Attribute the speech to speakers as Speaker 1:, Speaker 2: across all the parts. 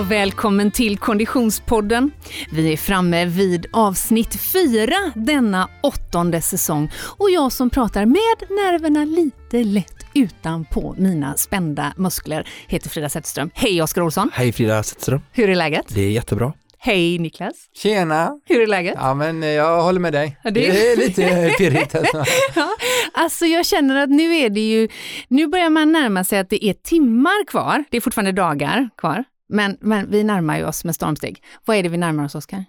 Speaker 1: och välkommen till Konditionspodden. Vi är framme vid avsnitt fyra denna åttonde säsong och jag som pratar med nerverna lite lätt utanpå mina spända muskler heter Frida Zetterström. Hej Oskar Olsson!
Speaker 2: Hej Frida Zetterström!
Speaker 1: Hur är läget?
Speaker 2: Det är jättebra.
Speaker 1: Hej Niklas!
Speaker 3: Tjena!
Speaker 1: Hur är läget?
Speaker 3: Ja men jag håller med dig.
Speaker 1: Ja, det-
Speaker 3: det... är lite pirrigt. Alltså.
Speaker 1: Ja, alltså jag känner att nu är det ju, nu börjar man närma sig att det är timmar kvar. Det är fortfarande dagar kvar, men, men vi närmar ju oss med stormsteg. Vad är det vi närmar oss, Oskar?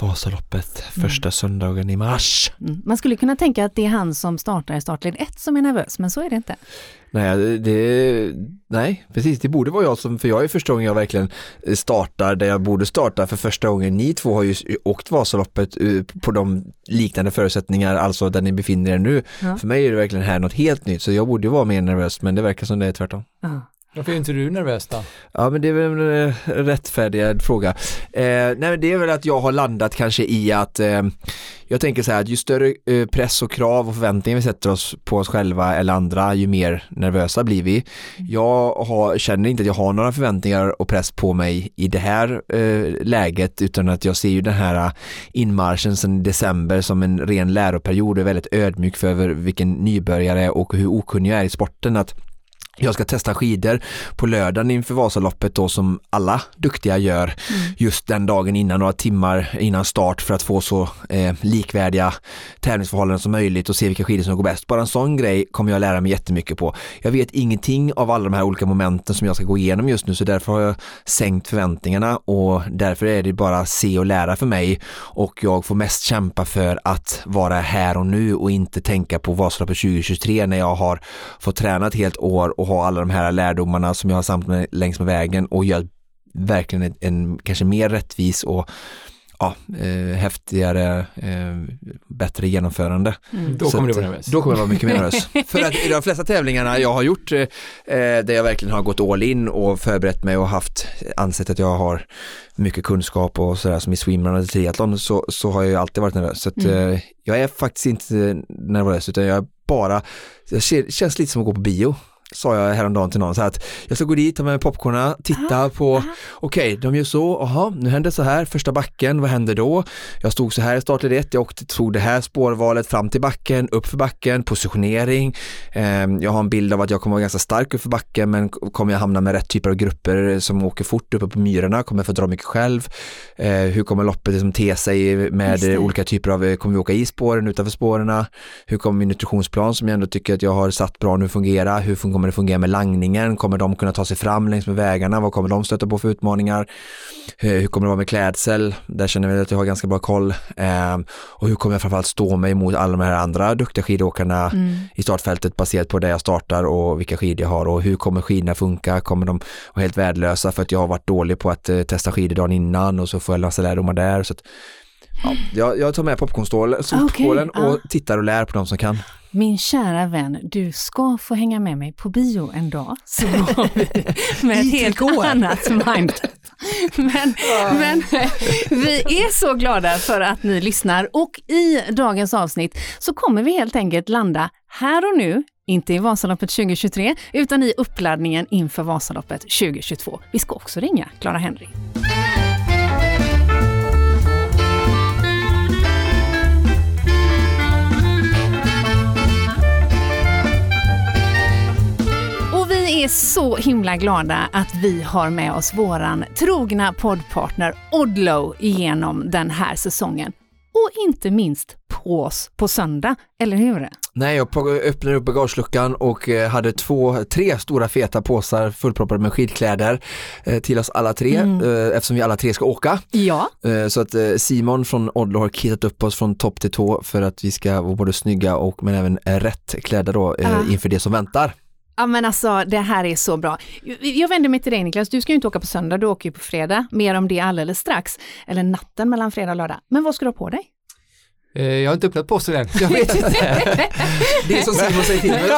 Speaker 2: Vasaloppet, första söndagen i mars.
Speaker 1: Mm. Man skulle kunna tänka att det är han som startar i startled 1 som är nervös, men så är det inte.
Speaker 2: Nej, det, nej, precis, det borde vara jag som, för jag är första gången jag verkligen startar där jag borde starta för första gången. Ni två har ju åkt Vasaloppet eh, på de liknande förutsättningar, alltså där ni befinner er nu.
Speaker 1: Ja.
Speaker 2: För mig är det verkligen här något helt nytt, så jag borde ju vara mer nervös, men det verkar som det är tvärtom.
Speaker 1: Ja.
Speaker 3: Varför är inte du nervös då?
Speaker 2: Ja men det är väl en eh, rättfärdigad fråga. Eh, nej men det är väl att jag har landat kanske i att eh, jag tänker så här att ju större eh, press och krav och förväntningar vi sätter oss på oss själva eller andra ju mer nervösa blir vi. Jag har, känner inte att jag har några förväntningar och press på mig i det här eh, läget utan att jag ser ju den här eh, inmarschen sedan december som en ren läroperiod och är väldigt ödmjuk för över vilken nybörjare och hur okunnig jag är i sporten. Att jag ska testa skidor på lördagen inför Vasaloppet då som alla duktiga gör just den dagen innan, några timmar innan start för att få så eh, likvärdiga tävlingsförhållanden som möjligt och se vilka skidor som går bäst. Bara en sån grej kommer jag lära mig jättemycket på. Jag vet ingenting av alla de här olika momenten som jag ska gå igenom just nu så därför har jag sänkt förväntningarna och därför är det bara se och lära för mig och jag får mest kämpa för att vara här och nu och inte tänka på Vasaloppet 2023 när jag har fått träna ett helt år och ha alla de här lärdomarna som jag har samlat med längs med vägen och gör verkligen en, en kanske mer rättvis och ja, eh, häftigare, eh, bättre genomförande.
Speaker 1: Mm.
Speaker 3: Då kommer du
Speaker 2: att,
Speaker 3: vara nervös.
Speaker 2: Då kommer jag vara mycket mer nervös. För att i de flesta tävlingarna jag har gjort, eh, där jag verkligen har gått all in och förberett mig och haft, ansett att jag har mycket kunskap och sådär som i swimrun och triathlon så, så har jag ju alltid varit nervös. Så att,
Speaker 1: Mm.
Speaker 2: eh, jag är faktiskt inte nervös utan jag är bara, det känns lite som att gå på bio sa jag häromdagen till någon så att jag ska gå dit, ta med mig popcorna, titta på, okej, de gör så, aha, nu händer så här, första backen, vad händer då? Jag stod så här i startled 1, jag åkte, tog det här spårvalet fram till backen, upp för backen, positionering. Ehm, jag har en bild av att jag kommer vara ganska stark upp för backen, men kommer jag hamna med rätt typer av grupper som åker fort uppe på myrorna? Kommer jag få dra mycket själv? Eh, hur kommer loppet liksom te sig med eh, olika typer av, eh, kommer vi åka i spåren, utanför spåren? Hur kommer min nutritionsplan som jag ändå tycker att jag har satt bra nu fungera? Hur fun- kommer det fungera med langningen? Kommer de kunna ta sig fram längs med vägarna? Vad kommer de stöta på för utmaningar? Hur, kommer det vara med klädsel? Där känner jag att jag har ganska bra koll. Ehm, och hur kommer jag framförallt stå mig mot alla de här andra duktiga skidåkarna
Speaker 1: Mm.
Speaker 2: i startfältet baserat på där jag startar och vilka skidor jag har och hur kommer skidorna funka? Kommer de vara helt värdelösa för att jag har varit dålig på att eh, testa skidor dagen innan och så får jag lösa lärdomar där. Så att, ja, jag, jag tar med popcornstålen
Speaker 1: Okej,
Speaker 2: och tittar och lär på de som kan.
Speaker 1: Min kära vän, du ska få hänga med mig på bio en dag. Så går vi med ett helt annat mindset. Men, men vi är så glada för att ni lyssnar och i dagens avsnitt så kommer vi helt enkelt landa här och nu, inte i Vasaloppet 2023, utan i uppladdningen inför Vasaloppet 2022. Vi ska också ringa Clara Henry. Är så himla glada att vi har med oss våran trogna poddpartner Odlo igenom den här säsongen. Och inte minst på oss på söndag, eller hur?
Speaker 2: Nej, jag öppnade upp bagageluckan och eh, hade två, tre stora feta påsar fullproppade med skidkläder eh, till oss alla tre eh, eftersom vi alla tre ska åka.
Speaker 1: Ja,
Speaker 2: Så att Simon från Odlo har kittat upp oss från topp till tå för att vi ska vara både snygga och men även rätt klädda då
Speaker 1: Ah.
Speaker 2: inför det som väntar.
Speaker 1: Ja men alltså det här är så bra. Jag vänder mig till dig Niklas, du ska ju inte åka på söndag, du åker ju på fredag. Mer om det alldeles strax. Eller natten mellan fredag och lördag. Men vad ska du ha på dig?
Speaker 3: Eh, Jag har inte öppnat påsen än, jag vet inte.
Speaker 2: Det är som Simon säger till mig.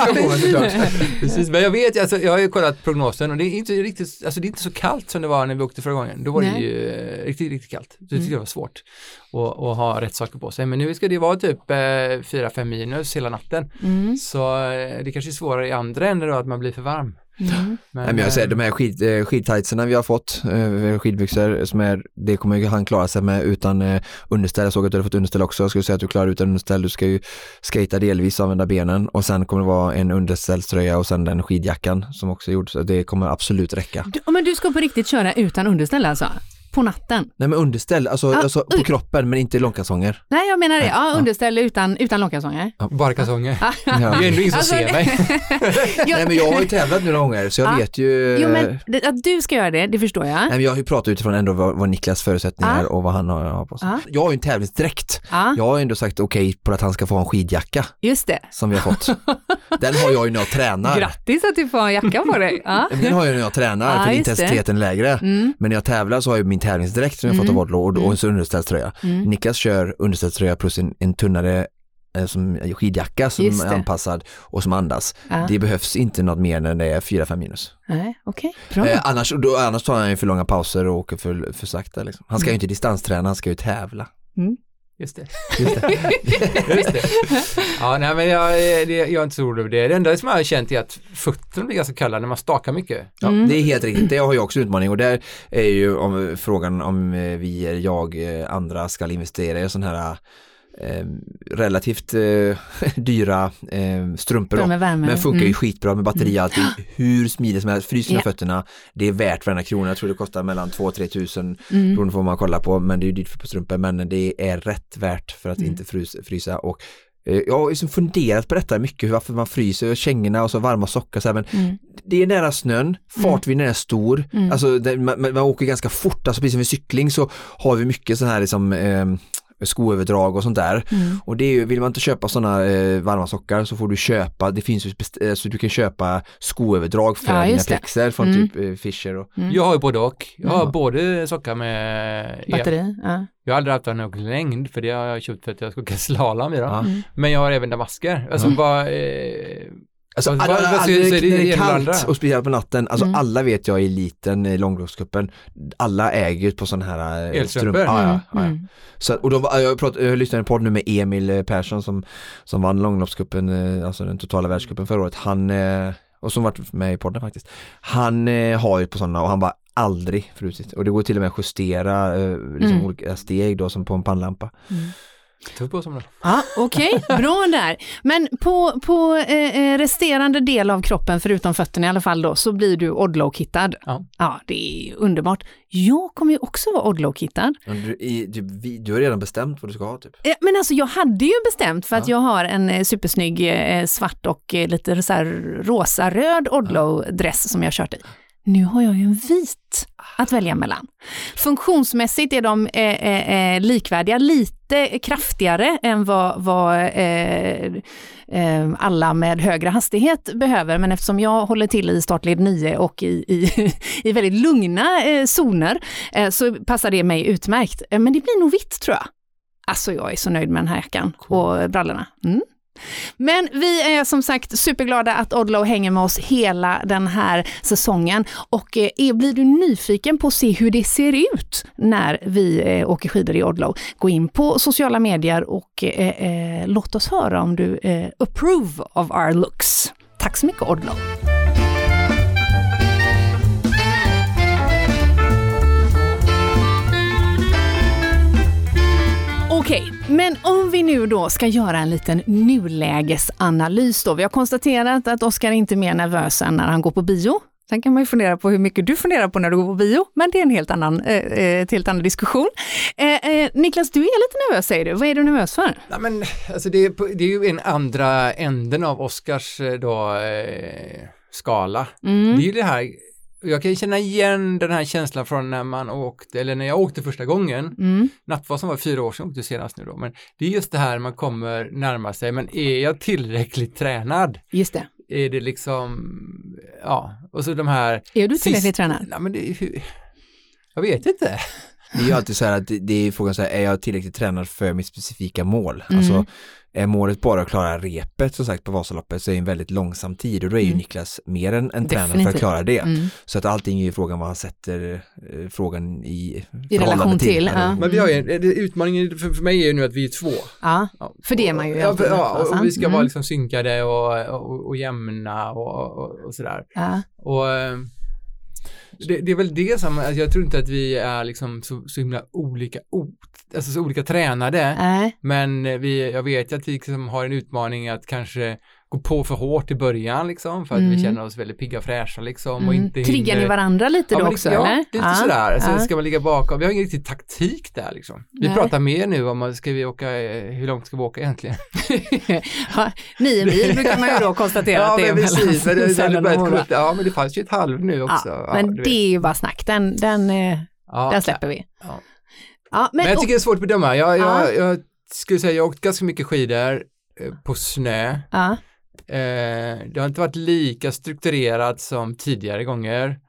Speaker 3: Precis, men jag vet, alltså, jag har ju kollat prognosen och det är inte riktigt, alltså det är inte så kallt som det var när vi åkte förra gången. Då var det
Speaker 1: Nej.
Speaker 3: ju eh, riktigt, riktigt kallt. Så det
Speaker 1: Mm.
Speaker 3: tyckte jag var svårt att, att ha rätt saker på sig. Men nu ska det vara typ eh, 4-5 minus hela natten.
Speaker 1: Mm.
Speaker 3: Så eh, det kanske är svårare i andra änden då att man blir för varm.
Speaker 1: Mm.
Speaker 2: Nej, men jag säger de här skid, eh, skidtightserna vi har fått, eh, skidbyxor, som är, det kommer ju han klara sig med utan eh, underställ. Jag såg att du har fått underställ också. Jag skulle säga att du klarar utan underställ. Du ska ju skata delvis och använda benen och sen kommer det vara en underställströja och sen den skidjackan som också är gjord. Så det kommer absolut räcka.
Speaker 1: Du, men du ska på riktigt köra utan underställ alltså? På natten?
Speaker 2: Nej men underställ, alltså,
Speaker 1: Ah,
Speaker 2: alltså på
Speaker 1: oj.
Speaker 2: kroppen men inte långkalsonger.
Speaker 1: Nej, jag menar det. Ja,
Speaker 2: Ja.
Speaker 1: underställ utan, utan långkalsonger.
Speaker 3: Bara kalsonger.
Speaker 2: Ja.
Speaker 3: Det är ju ändå ingen som
Speaker 1: Alltså,
Speaker 3: ser mig.
Speaker 1: Jag-
Speaker 2: Nej men jag har ju tävlat några gånger så jag
Speaker 1: Ja.
Speaker 2: vet ju
Speaker 1: Jo, men det, att du ska göra det, det förstår jag.
Speaker 2: Nej, men jag har ju pratat utifrån ändå vad, vad Niklas förutsättningar
Speaker 1: Ja.
Speaker 2: och vad han har, har på sig.
Speaker 1: Ja.
Speaker 2: Jag har ju en tävlingsdräkt.
Speaker 1: Ja,
Speaker 2: Jag har ändå sagt okej på att han ska få en skidjacka
Speaker 1: just det.
Speaker 2: som vi har fått. Den har jag ju när jag tränar.
Speaker 1: Grattis att du får en jacka på dig. Ja.
Speaker 2: Den har jag när jag tränar
Speaker 1: Ja,
Speaker 2: för intensiteten är lägre.
Speaker 1: Mm.
Speaker 2: Men när jag tävlar så har jag min tävlingsdräkt som jag fått
Speaker 1: Mm.
Speaker 2: av Odlo och, och så underställströja.
Speaker 1: Mm.
Speaker 2: Niklas kör underställströja plus en, en tunnare eh, som skidjacka som är anpassad och som andas.
Speaker 1: Ja.
Speaker 2: Det behövs inte något mer när det är 4-5 minus.
Speaker 1: Nej, okej. Bra.
Speaker 2: Eh, annars, då, annars tar han ju för långa pauser och åker för, för sakta. Liksom. Han ska
Speaker 1: Mm.
Speaker 2: ju inte distansträna, han ska ju tävla.
Speaker 3: Just det.
Speaker 2: Just det.
Speaker 3: Just det. Ja, nej men jag, det, jag är inte så orolig över det. Det enda som jag har känt är att fötterna blir ganska kalla när man stakar mycket.
Speaker 2: Ja,
Speaker 1: Mm.
Speaker 2: Det är helt riktigt, det har jag också utmaning och där är ju om, frågan om eh, vi, jag, eh, andra ska investera i sådana här eh, relativt eh, dyra eh, strumpor. Då. Men funkar ju
Speaker 1: Mm.
Speaker 2: skitbra med batteri och allting, hur smidigt som helst, frys dina
Speaker 1: Ja.
Speaker 2: fötterna, det är värt varenda krona, jag tror det kostar mellan 2-3 tusen
Speaker 1: Mm.
Speaker 2: beroende på vad man kollar på, men det är ju dyrt på strumpor, men det är rätt värt för att
Speaker 1: Mm.
Speaker 2: inte frys, frysa och eh, jag har liksom funderat på detta mycket, varför man fryser, kängorna och så varma sockar så här, men
Speaker 1: Mm.
Speaker 2: det är nära snön, fartvinden är stor,
Speaker 1: Mm.
Speaker 2: alltså det, man, man åker ganska fort, alltså precis som vid cykling så har vi mycket sån här liksom eh, skoöverdrag och sånt där.
Speaker 1: Mm.
Speaker 2: Och det är ju, vill man inte köpa sådana eh, varma sockar så får du köpa, det finns ju, eh, så du kan köpa skoöverdrag för
Speaker 1: Ja,
Speaker 2: dina pjäxor från
Speaker 1: Mm.
Speaker 2: typ eh, Fischer och
Speaker 1: Mm.
Speaker 3: Jag har ju både och. Jag har både sockar med
Speaker 1: Batteri. Ja.
Speaker 3: Jag har aldrig haft någon längd för det har jag köpt för att jag ska åka slalom i dem.
Speaker 1: Mm.
Speaker 3: Men jag har även damasker. Alltså bara, eh,
Speaker 2: Alltså, alla, alla,
Speaker 3: det
Speaker 2: när det är kallt och speciellt på natten, alltså
Speaker 1: Mm.
Speaker 2: alla vet jag i eliten i långloppscupen, alla äger ju på sådana här eh,
Speaker 3: Elstrumpor?
Speaker 2: strump- Ja, ja, ja, ja.
Speaker 1: Mm.
Speaker 2: Så, och de, jag, prat, jag lyssnade på en podd nu med Emil eh, Persson som, som vann långloppscupen, eh, alltså den totala världscupen förra året. Han, eh, och som varit med i podden faktiskt. Han eh, har ju på sådana och han bara aldrig frusit. Och det går till och med att justera eh, liksom
Speaker 1: Mm.
Speaker 2: olika steg då som på en pannlampa.
Speaker 3: Tuff på som
Speaker 1: Ja, Okej, bra där. Men på, på eh, eh, resterande del av kroppen, förutom fötterna i alla fall då, så blir du Odlo-kittad.
Speaker 3: Ja.
Speaker 1: ja, det är underbart. Jag kommer ju också vara Odlo-kittad.
Speaker 2: Men Du, vi, du har redan bestämt vad du ska ha typ.
Speaker 1: Eh, Men alltså jag hade ju bestämt för att
Speaker 2: Ja.
Speaker 1: jag har en eh, supersnygg eh, svart och lite så här rosa-röd Odlo-dress som jag kört i. Nu har jag ju en vit att välja mellan. Funktionsmässigt är de eh, eh, eh, likvärdiga, lite kraftigare än vad, vad eh, eh, alla med högre hastighet behöver. Men eftersom jag håller till i startled 9 och i, i, i väldigt lugna eh, zoner eh, så passar det mig utmärkt. Men det blir nog vitt tror jag. Alltså jag är så nöjd med den här jackan och brallorna. Mm. Men vi är som sagt superglada att Odlo hänger med oss hela den här säsongen. Och eh, är, blir du nyfiken på att se hur det ser ut när vi eh, åker skidor i Odlo, gå in på sociala medier och eh, eh, låt oss höra om du eh, approve of our looks. Tack så mycket Odlo! Okej, men om vi nu då ska göra en liten nulägesanalys då. Vi har konstaterat att Oskar inte är mer nervös än när han går på bio. Sen kan man ju fundera på hur mycket du funderar på när du går på bio, men det är en helt annan, eh, eh, helt annan diskussion. Eh, eh, Niklas, du är lite nervös säger du. Vad är du nervös för?
Speaker 3: Nej men alltså det är, det är ju en andra änden av Oscars eh, då, eh, skala.
Speaker 1: Mm.
Speaker 3: Det är ju det här, jag kan känna igen den här känslan från när man åkte, eller när jag åkte första gången.
Speaker 1: Mm.
Speaker 3: Nattvasan var fyra år sedan åkte senast nu då, men det är just det här man kommer närma sig, men är jag tillräckligt tränad?
Speaker 1: Just det.
Speaker 3: Är det liksom, ja, och så de här
Speaker 1: Är du tillräckligt
Speaker 3: Sist-
Speaker 1: tränad?
Speaker 3: Nej men det jag vet inte.
Speaker 2: Det är ju alltid så här att det, det är frågan så här, är jag tillräckligt tränad för mitt specifika mål?
Speaker 1: Mm.
Speaker 2: Alltså, är målet bara att klara repet som sagt på Vasaloppet så är det en väldigt långsam tid och då är ju
Speaker 1: Mm.
Speaker 2: Niklas mer än, än tränad för att klara det.
Speaker 1: Mm.
Speaker 2: Så att allting är ju frågan vad han sätter eh, frågan i,
Speaker 1: I relation
Speaker 2: förhållande
Speaker 1: till,
Speaker 2: Eller-
Speaker 1: ja.
Speaker 3: Men vi har ju, utmaningen för, för mig är ju nu att vi är två.
Speaker 1: Ja,
Speaker 3: Ja.
Speaker 1: för det är man ju
Speaker 3: ja, för, ja, och vi ska
Speaker 1: Mm.
Speaker 3: vara liksom synkade och, och, och jämna och, och, och sådär.
Speaker 1: ja.
Speaker 3: Och eh, det, det är väl det som, alltså jag tror inte att vi är liksom så, så himla olika, alltså så olika tränade.
Speaker 1: Nej.
Speaker 3: Men eh, vi, jag vet att vi liksom har en utmaning att kanske gå på för hårt i början liksom för att
Speaker 1: Mm.
Speaker 3: vi känner oss väldigt pigga och fräscha liksom och
Speaker 1: Mm.
Speaker 3: inte
Speaker 1: Triggar ni
Speaker 3: hinner-
Speaker 1: varandra lite
Speaker 3: Ja,
Speaker 1: då också
Speaker 3: ja, lite
Speaker 1: Ja,
Speaker 3: sådär. Så
Speaker 1: ja.
Speaker 3: ska man ligga bakom. Vi har ingen riktig taktik där liksom. Vi
Speaker 1: Nej.
Speaker 3: pratar mer nu om, ska vi åka, eh, hur långt ska vi åka egentligen?
Speaker 1: ja, nio mil brukar man ju då konstatera att det är
Speaker 3: men precis. Men det, det, det,
Speaker 1: och
Speaker 3: komma ja, men det fanns ju ett halv nu också.
Speaker 1: Ja, men det är ju bara snack, den, den, eh, den släpper vi.
Speaker 3: Ja. Men,
Speaker 1: men,
Speaker 3: jag tycker det är svårt att bedöma. Jag,
Speaker 1: Ja.
Speaker 3: jag, jag skulle säga jag har åkt ganska mycket skidor eh, på snö.
Speaker 1: ja,
Speaker 3: Eh, det har inte varit lika strukturerat som tidigare gånger.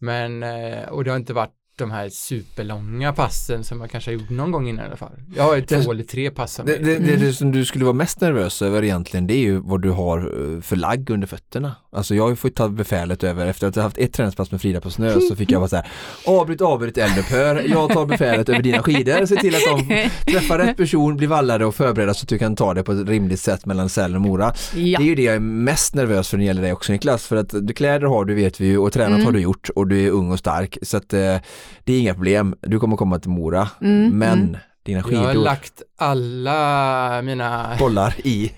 Speaker 3: Men, eh, och det har inte varit de här superlånga passen som jag kanske har gjort någon gång innan i alla fall. Jag har ju
Speaker 2: Det-
Speaker 3: två eller tre pass som
Speaker 2: Det,
Speaker 3: är-
Speaker 2: det, det,
Speaker 1: Mm.
Speaker 2: det som du skulle vara mest nervös över egentligen det är ju vad du har eh, för lagg under fötterna. Alltså jag har ju fått ta befälet över, efter att jag haft ett träningspass med Frida på snö så fick jag vara så här avbryt, avbryt eldupphör, jag tar befälet över dina skidor, se till att de träffar rätt person, blir vallade och förberedda så att du kan ta det på ett rimligt sätt mellan Sälen och Mora.
Speaker 1: ja.
Speaker 2: Det är ju det jag är mest nervös för när det gäller dig också Niklas, för att du kläder har du vet vi ju och tränat
Speaker 1: Mm.
Speaker 2: har du gjort och du är ung och stark så att eh, det är inga problem, du kommer komma till Mora,
Speaker 1: Mm,
Speaker 2: men
Speaker 1: mm.
Speaker 2: dina
Speaker 3: Jag har
Speaker 2: skidor
Speaker 3: lagt alla mina
Speaker 2: bollar i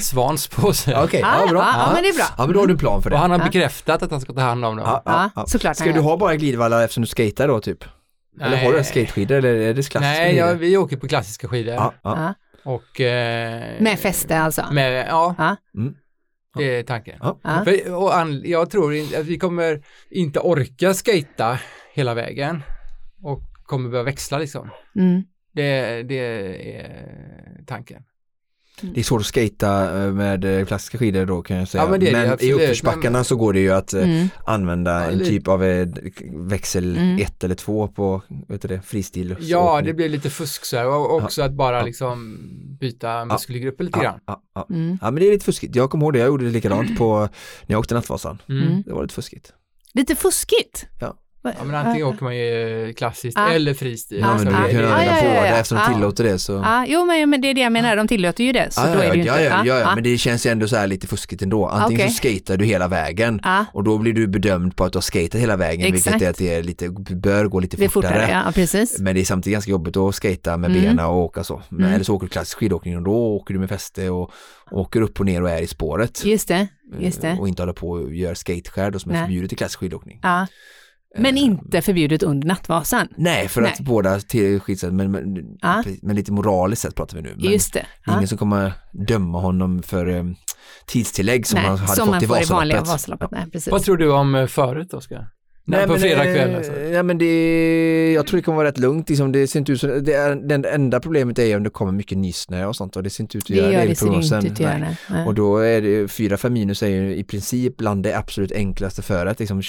Speaker 3: svans på sig.
Speaker 2: Okej,
Speaker 1: Ja,
Speaker 2: ja, bra.
Speaker 1: ja, ja, men det är bra.
Speaker 2: Ja, men då har du en plan för det.
Speaker 3: Och han har
Speaker 1: Ja.
Speaker 3: bekräftat att han ska ta hand om dem.
Speaker 2: Ja, ja,
Speaker 1: Ja,
Speaker 2: ja.
Speaker 1: såklart
Speaker 2: Ska du ha bara glidvallar eftersom du skater då typ? Eller har du skateskidor eller är det klassiska
Speaker 3: Nej,
Speaker 2: skidor?
Speaker 3: ja, vi åker på klassiska skidor.
Speaker 2: ja, ja.
Speaker 1: Ja.
Speaker 3: Och... Eh,
Speaker 1: Med fäste alltså?
Speaker 3: Med, ja,
Speaker 1: Ja.
Speaker 2: Mm.
Speaker 3: det är tanken.
Speaker 2: Ja.
Speaker 1: Ja.
Speaker 3: För, och an, jag tror att vi kommer inte orka skata hela vägen och kommer behöva växla liksom.
Speaker 1: Mm.
Speaker 3: Det, det är tanken.
Speaker 2: Det är svårt att skata eh, med eh, klassiska skidor då kan jag säga.
Speaker 3: Ja, men det
Speaker 2: i uppförsbackarna så går det ju att eh,
Speaker 1: Mm.
Speaker 2: använda
Speaker 3: Ja,
Speaker 2: en
Speaker 3: lite-
Speaker 2: typ av växel
Speaker 1: Mm.
Speaker 2: ett eller två på vet du det, fristil.
Speaker 3: Ja, det blir lite fusk så här och också att bara
Speaker 2: Ja.
Speaker 3: liksom byta muskelgrupper lite
Speaker 2: ja,
Speaker 3: grann.
Speaker 2: ja, ja.
Speaker 1: Mm.
Speaker 2: ja, men det är lite fuskigt. Jag kommer ihåg det, jag gjorde det likadant på när jag åkte Nattvasan.
Speaker 3: Mm.
Speaker 1: Mm.
Speaker 2: Det var lite fuskigt.
Speaker 1: Lite fuskigt?
Speaker 2: Ja.
Speaker 3: Ja, men antingen åker man ju klassiskt
Speaker 1: Ja.
Speaker 3: eller fristil.
Speaker 1: Ja,
Speaker 2: men
Speaker 3: Så
Speaker 2: du
Speaker 3: det-
Speaker 2: kan ju
Speaker 3: det-
Speaker 1: ja, ja.
Speaker 2: eftersom de tillåter det så.
Speaker 1: Ja, jo men, men det är det jag menar, de tillåter ju det. Så
Speaker 2: Ja,
Speaker 1: då
Speaker 2: ja,
Speaker 1: är det
Speaker 2: ja,
Speaker 1: inte...
Speaker 2: ja, ja, ja,
Speaker 1: ja.
Speaker 2: men det känns ju ändå så här lite fuskigt ändå. Antingen
Speaker 1: Okej.
Speaker 2: så skater du hela vägen och då blir du bedömd på att du har skatat hela vägen
Speaker 1: Exakt.
Speaker 2: vilket är att det är lite, bör gå lite
Speaker 1: det
Speaker 2: fortare.
Speaker 1: fortare. Ja, precis.
Speaker 2: Men det är samtidigt ganska jobbigt att skata med
Speaker 1: Mm.
Speaker 2: benen och åka så. Men,
Speaker 1: Mm.
Speaker 2: Eller så åker du klassisk skidåkning och då åker du med fäste och åker upp och ner och är i spåret.
Speaker 1: Just det, just
Speaker 2: Eh,
Speaker 1: det.
Speaker 2: Och inte håller på och gör skateskär då som är förbjudet i klassisk skidåkning.
Speaker 1: Ja. Men inte förbjudet under Nattvasan.
Speaker 2: Nej, för att
Speaker 1: Nej.
Speaker 2: båda till skidsätt, men, men,
Speaker 1: Ja.
Speaker 2: men lite moraliskt sett pratar vi nu. Men
Speaker 1: Just det. Ja.
Speaker 2: ingen som kommer döma honom för eh, tidstillägg som
Speaker 1: Nej,
Speaker 2: han hade
Speaker 1: som
Speaker 2: fått
Speaker 1: man
Speaker 2: i
Speaker 1: får i vanliga
Speaker 2: Vasaloppet.
Speaker 1: Vasaloppet. Nej, precis.
Speaker 3: Vad tror du om eh, förut Oskar? Nej, på
Speaker 2: men,
Speaker 3: fredag
Speaker 2: eh,
Speaker 3: kväll alltså.
Speaker 2: Ja, men det, jag tror det kommer vara rätt lugnt. Liksom, det ser inte ut som, det är, det enda problemet är om det kommer mycket nysnö och sånt och det ser inte ut att
Speaker 1: det
Speaker 2: göra
Speaker 1: gör
Speaker 2: det i
Speaker 1: det, det
Speaker 2: prognosen.
Speaker 1: inte ut att göra
Speaker 2: Nej.
Speaker 1: Nej.
Speaker 2: Och då är det 4-5 minus är ju i princip bland det absolut enklaste föret. Liksom,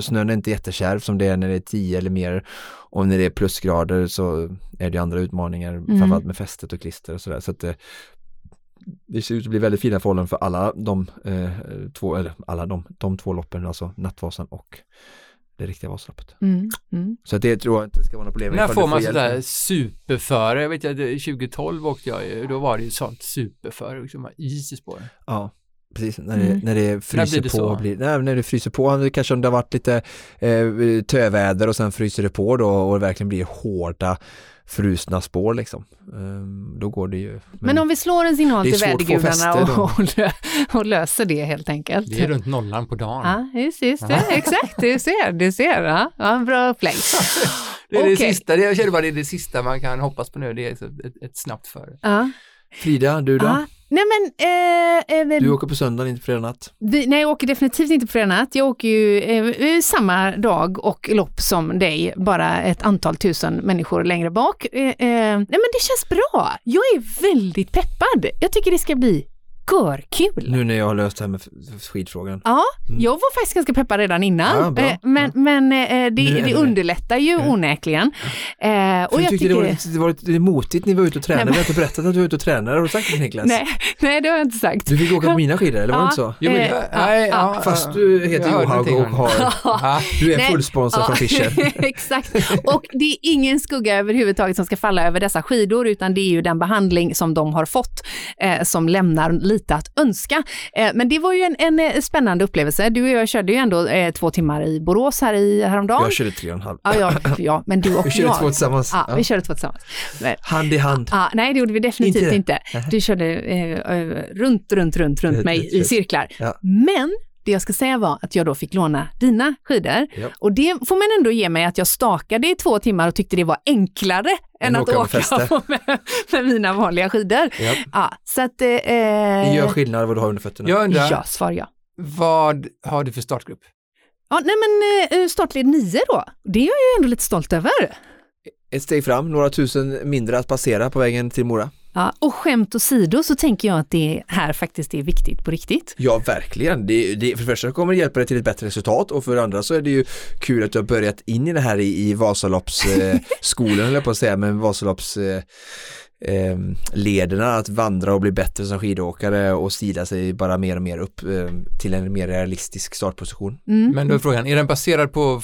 Speaker 2: snön är inte jättekärv som det är när det är 10 eller mer. Och när det är plusgrader så är det andra utmaningar,
Speaker 1: Mm.
Speaker 2: framförallt med fästet och klister och sådär. Så att det, det ser ut att bli väldigt fina förhållanden för alla de eh, två, eller alla de, de två loppen, alltså Nattvasan och det riktiga Vasaloppet.
Speaker 1: Mm, mm.
Speaker 2: Så att det tror jag inte ska vara något problem.
Speaker 3: När får man sådär superföre? Jag vet jag, det- 2012 åkte jag ju, då var det ju sånt superföre, liksom is i spåren.
Speaker 2: Ja, precis. När,
Speaker 1: Mm.
Speaker 2: det, när det fryser
Speaker 3: blir det
Speaker 2: på.
Speaker 3: så?
Speaker 2: Blir, nej, när det fryser på, kanske om det har varit lite eh, töväder och sen fryser det på då och det verkligen blir hårda frusna spår liksom. Ehm, då går det ju.
Speaker 1: Men om vi slår en signal
Speaker 2: Det är
Speaker 1: till vädergudarna och, och, lö- och löser det helt enkelt.
Speaker 3: Det är runt nollan på dagen.
Speaker 1: Ja, just, just det. Exakt, du ser, du ser. Ja, ja, bra upplägg.
Speaker 3: Det är det sista, det, jag känner bara det är det sista man kan hoppas på nu, det är ett, ett snabbt före.
Speaker 1: Ja.
Speaker 2: Frida, du då?
Speaker 1: Nej men, eh, eh,
Speaker 2: Du åker på söndagen, inte fredag natt.
Speaker 1: vi, nej jag åker definitivt inte på fredag natt. Jag åker ju eh, samma dag och lopp som dig, bara ett antal tusen människor längre bak. Eh, eh, nej men det känns bra. Jag är väldigt peppad. Jag tycker det ska bli görkul.
Speaker 2: Nu när jag har löst det här med skidfrågan.
Speaker 1: Ja, jag var faktiskt ganska peppad redan innan.
Speaker 2: Mm. Ja.
Speaker 1: Eh, men men eh,
Speaker 2: Nu
Speaker 1: det, det
Speaker 2: det-
Speaker 1: underlättar ju
Speaker 2: Ja.
Speaker 1: onekligen. Eh,
Speaker 2: För
Speaker 1: och
Speaker 2: jag
Speaker 1: jag
Speaker 2: tyckte
Speaker 1: tycker...
Speaker 2: det var, lite, det var lite motigt när vi var ute och tränade.
Speaker 1: Nej, men-
Speaker 2: Vi har inte berättat att du var ute och tränade. Har du sagt det Niklas?
Speaker 1: Nej, nej, det har jag inte sagt.
Speaker 2: Du fick åka på mina skidor, eller var det
Speaker 1: Ja.
Speaker 2: inte så?
Speaker 3: Jo, men,
Speaker 1: Eh,
Speaker 3: ja,
Speaker 1: ja,
Speaker 3: nej,
Speaker 1: ja.
Speaker 3: ja,
Speaker 2: Fast
Speaker 3: ja.
Speaker 2: du heter Johaug och har,
Speaker 3: Ja.
Speaker 2: du är fullsponsrad från Fischer.
Speaker 1: Exakt. Och det är ingen skugga överhuvudtaget som ska falla över dessa skidor, utan det är ju den behandling som de har fått eh, som lämnar lite att önska. Eh, men det var ju en, en eh, spännande upplevelse. Du och jag körde ju ändå eh, två timmar i Borås här i häromdagen.
Speaker 2: Jag körde tre och en halv.
Speaker 1: Ja, ja, ja, men du och
Speaker 2: Vi körde
Speaker 1: jag.
Speaker 2: två tillsammans.
Speaker 1: Ja, vi körde två tillsammans. Men,
Speaker 2: Hand i hand.
Speaker 1: Ja, nej, det gjorde vi definitivt
Speaker 2: Inte
Speaker 1: inte. Du körde eh, runt, runt, runt, runt mig i cirklar.
Speaker 2: Ja.
Speaker 1: Men det jag ska säga var att jag då fick låna dina skidor.
Speaker 2: Ja.
Speaker 1: Och det får man ändå ge mig att jag stakade i två timmar och tyckte det var enklare än att
Speaker 2: åka
Speaker 1: åka med, med mina vanliga skidor.
Speaker 2: Ja.
Speaker 1: Ja, så att... Eh,
Speaker 2: Det gör skillnad vad du har under fötterna.
Speaker 3: Jag undrar,
Speaker 1: Ja, svar ja.
Speaker 3: vad har du för startgrupp?
Speaker 1: Ja, nej men eh, startled 9 då, det är jag ju ändå lite stolt över.
Speaker 2: Ett steg fram, några tusen mindre att passera på vägen till Mora.
Speaker 1: Ja, och skämt åsido så tänker jag att det här faktiskt är viktigt på riktigt.
Speaker 2: Ja, verkligen. Det, det, för det första kommer det hjälpa dig till ett bättre resultat och för det andra så är det ju kul att du har börjat in i det här i, i Vasaloppsskolan, eh, jag på att säga, men Vasalopps eh, eh, lederna att vandra och bli bättre som skidåkare och stila sig bara mer och mer upp eh, till en mer realistisk startposition.
Speaker 1: Mm.
Speaker 3: Men då är frågan, är den baserad på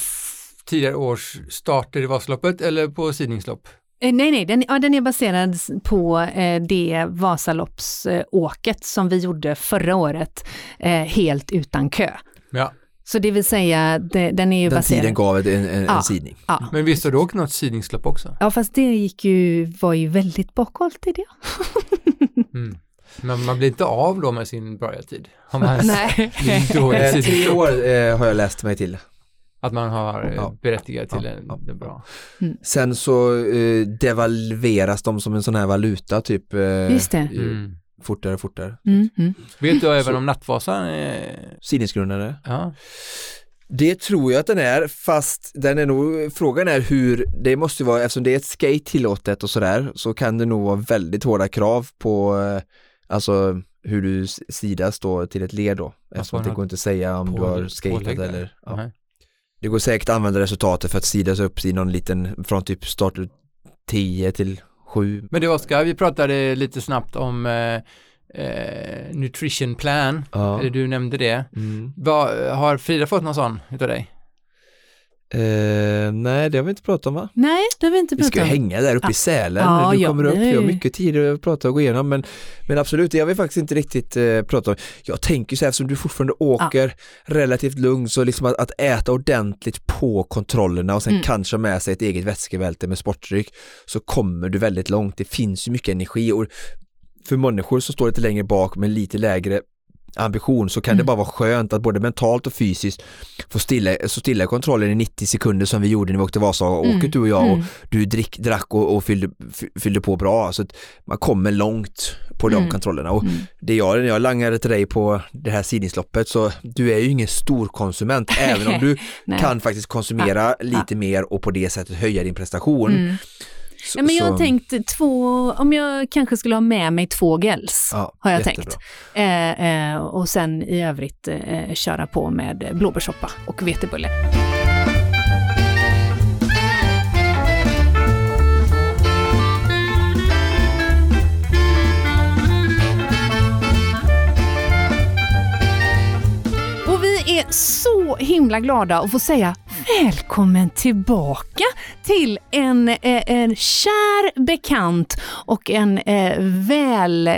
Speaker 3: tidigare års starter i Vasaloppet eller på sidningslopp?
Speaker 1: Eh, Nej, nej, den, ja, den är baserad på eh, det Vasaloppsåket som vi gjorde förra året, eh, helt utan kö.
Speaker 3: Ja,
Speaker 1: Så det vill säga, det, den är ju
Speaker 2: Den
Speaker 1: baserad...
Speaker 2: tiden gav en, en,
Speaker 1: Ja.
Speaker 2: en sidning.
Speaker 1: Ja.
Speaker 3: men visst har du åkt något sidningslopp också?
Speaker 1: ja, fast det gick ju, var ju väldigt bakhållt i det.
Speaker 3: Mm. Men man blir inte av då med sin börjartid? Om man
Speaker 1: Nej.
Speaker 2: Eh, tre
Speaker 3: sidningslopp?
Speaker 2: år eh, har jag läst mig till.
Speaker 3: Att man har eh,
Speaker 2: Ja.
Speaker 3: berättigat till
Speaker 2: Ja,
Speaker 3: en,
Speaker 2: ja.
Speaker 3: det är bra.
Speaker 2: Sen så eh, devalveras de som en sån här valuta typ eh,
Speaker 1: Just det.
Speaker 3: Mm.
Speaker 2: fortare och fortare.
Speaker 1: Mm, mm.
Speaker 3: Vet du även
Speaker 2: Så-
Speaker 3: om Nattvasan är...
Speaker 2: Sidningsgrundare.
Speaker 3: Ja.
Speaker 2: Det tror jag att den är, fast den är nog, frågan är hur, det måste vara, eftersom det är ett skate tillåtet och sådär, så kan det nog vara väldigt hårda krav på, eh, alltså hur du sidas då till ett led då. Eftersom det går inte att säga om du har skatat eller, ja. Det går säkert att använda resultatet för att sidas upp i någon liten, från typ start 10 till 7.
Speaker 3: Men det Oskar, vi pratade lite snabbt om eh, eh, nutrition plan,
Speaker 2: Ja.
Speaker 3: eller du nämnde det.
Speaker 2: Mm.
Speaker 3: Vad- har Frida fått någon sån utav dig?
Speaker 2: Eh, nej, det har vi inte pratat om va?
Speaker 1: Nej, det har vi inte
Speaker 2: Vi ska
Speaker 1: pratat
Speaker 2: ju
Speaker 1: om.
Speaker 2: hänga där uppe
Speaker 1: Ja.
Speaker 2: i Sälen,
Speaker 1: Ja,
Speaker 2: du
Speaker 1: ja,
Speaker 2: kommer upp, vi har mycket tid att prata och gå igenom men, men absolut, det har vi faktiskt inte riktigt eh, pratat om. Jag tänker så här, eftersom du fortfarande åker relativt lugnt så liksom att, att äta ordentligt på kontrollerna och sen
Speaker 1: Mm.
Speaker 2: kanske med sig ett eget vätskebälte med sportdryck så kommer du väldigt långt. Det finns ju mycket energi och för människor som står lite längre bak med lite lägre ambition så kan
Speaker 1: Mm.
Speaker 2: det bara vara skönt att både mentalt och fysiskt få stilla, så stilla kontrollen i 90 sekunder som vi gjorde när vi åkte Vasa-åket
Speaker 1: Mm.
Speaker 2: du och jag och
Speaker 1: Mm.
Speaker 2: du drick, drack och, och fyllde, fy- fyllde på bra så man kommer långt på de
Speaker 1: Mm.
Speaker 2: kontrollerna och
Speaker 1: Mm.
Speaker 2: det jag, när jag langade till dig på det här sidningsloppet så du är ju ingen stor konsument även om du kan faktiskt konsumera lite mer och på det sättet höja din prestation. Så,
Speaker 1: Nej, men jag har
Speaker 2: så-
Speaker 1: tänkt två, om jag kanske skulle ha med mig två gels,
Speaker 2: ja,
Speaker 1: har jag
Speaker 2: jättebra.
Speaker 1: tänkt. Eh, eh, och sen i övrigt eh, köra på med blåbärssoppa och vetebulle. Och vi är så himla glada att få säga välkommen tillbaka till en, eh, en kär bekant och en eh, väl eh,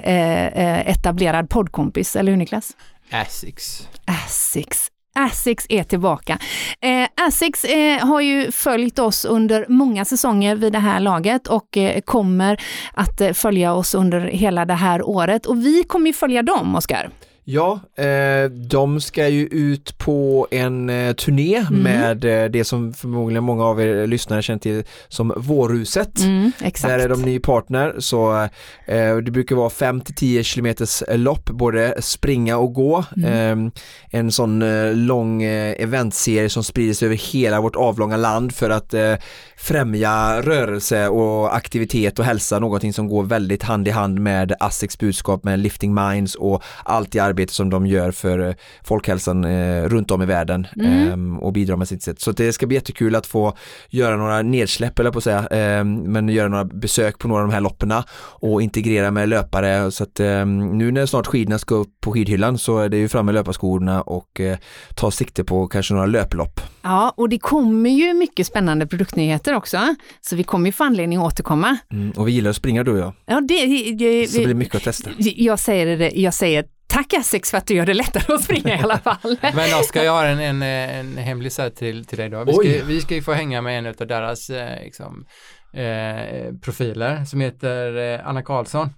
Speaker 1: eh, etablerad poddkompis, eller hur Niklas?
Speaker 3: Asics.
Speaker 1: Asics. Asics är tillbaka. Eh, Asics eh, har ju följt oss under många säsonger vid det här laget och eh, kommer att följa oss under hela det här året. Och vi kommer ju följa dem, Oskar.
Speaker 2: Ja, eh, de ska ju ut på en eh, turné
Speaker 1: Mm.
Speaker 2: med eh, det som förmodligen många av er lyssnare känner till som Vårhuset.
Speaker 1: Mm, exakt.
Speaker 2: Där är de ny partner så eh, det brukar vara 5-10 kilometers lopp, både springa och gå.
Speaker 1: Mm.
Speaker 2: Eh, en sån eh, lång eh, eventserie som sprider sig över hela vårt avlånga land för att eh, främja rörelse och aktivitet och hälsa, någonting som går väldigt hand i hand med ASSIQs budskap med Lifting Minds och allt det arbete som de gör för eh, folkhälsan eh, runt om i världen
Speaker 1: Mm.
Speaker 2: ehm, och bidrar med sitt sätt. Så det ska bli jättekul att få göra några nedsläpp eller på att säga, ehm, men göra några besök på några av de här lopperna och integrera med löpare så att ehm, nu när snart skidorna ska upp på skidhyllan så är det ju fram med löparskorna och eh, ta sikte på kanske några löplopp.
Speaker 1: Ja, och det kommer ju mycket spännande produktnyheter också, så vi kommer ju få anledning att återkomma.
Speaker 2: Mm, och vi gillar att springa du och jag,
Speaker 1: Ja, det, det,
Speaker 2: så det blir mycket att testa.
Speaker 1: jag säger det, jag säger tack Essex för att du gör det lättare att springa i alla fall.
Speaker 3: Men Oskar, jag har en, en, en hemlis här till, till dig då. Vi
Speaker 2: Oj.
Speaker 3: ska, vi ska ju få hänga med en av deras eh, liksom, eh, profiler som heter eh, Anna Karlsson.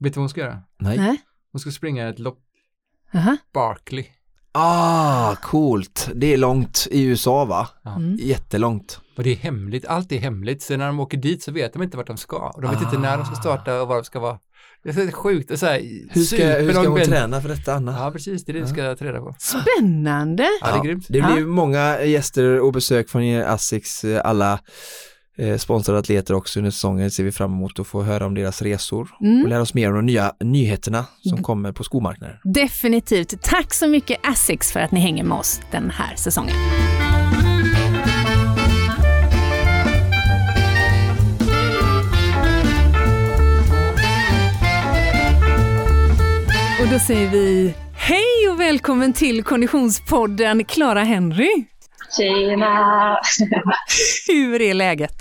Speaker 3: Vet du vad hon ska göra?
Speaker 2: Nej.
Speaker 3: Hon ska springa ett lopp
Speaker 1: Aha.
Speaker 3: Barkley.
Speaker 2: Ah, coolt. Det är långt i USA va?
Speaker 3: Ja.
Speaker 1: Mm.
Speaker 2: Jättelångt.
Speaker 3: Och det är hemligt, allt är hemligt. Så när de åker dit så vet de inte vart de ska. Och de vet inte när de ska starta och var de ska vara. Det är så sjukt. Och så här,
Speaker 2: Hur ska, hur ska hon
Speaker 3: ben-
Speaker 2: träna för detta Anna?
Speaker 3: Ja, precis. Det är det vi ska ta reda på.
Speaker 1: Spännande!
Speaker 3: Ja, det är grymt.
Speaker 2: Det blir
Speaker 1: Ja.
Speaker 2: många gäster och besök från er Asics eh, alla eh, sponsrade atleter också under säsongen ser vi fram emot att få höra om deras resor
Speaker 1: Mm.
Speaker 2: och lära oss mer om de nya nyheterna som kommer på skomarknaden.
Speaker 1: Definitivt. Tack så mycket Essex för att ni hänger med oss den här säsongen. Då säger vi hej och välkommen till Konditionspodden Clara Henry.
Speaker 4: Tjena!
Speaker 1: Hur är läget?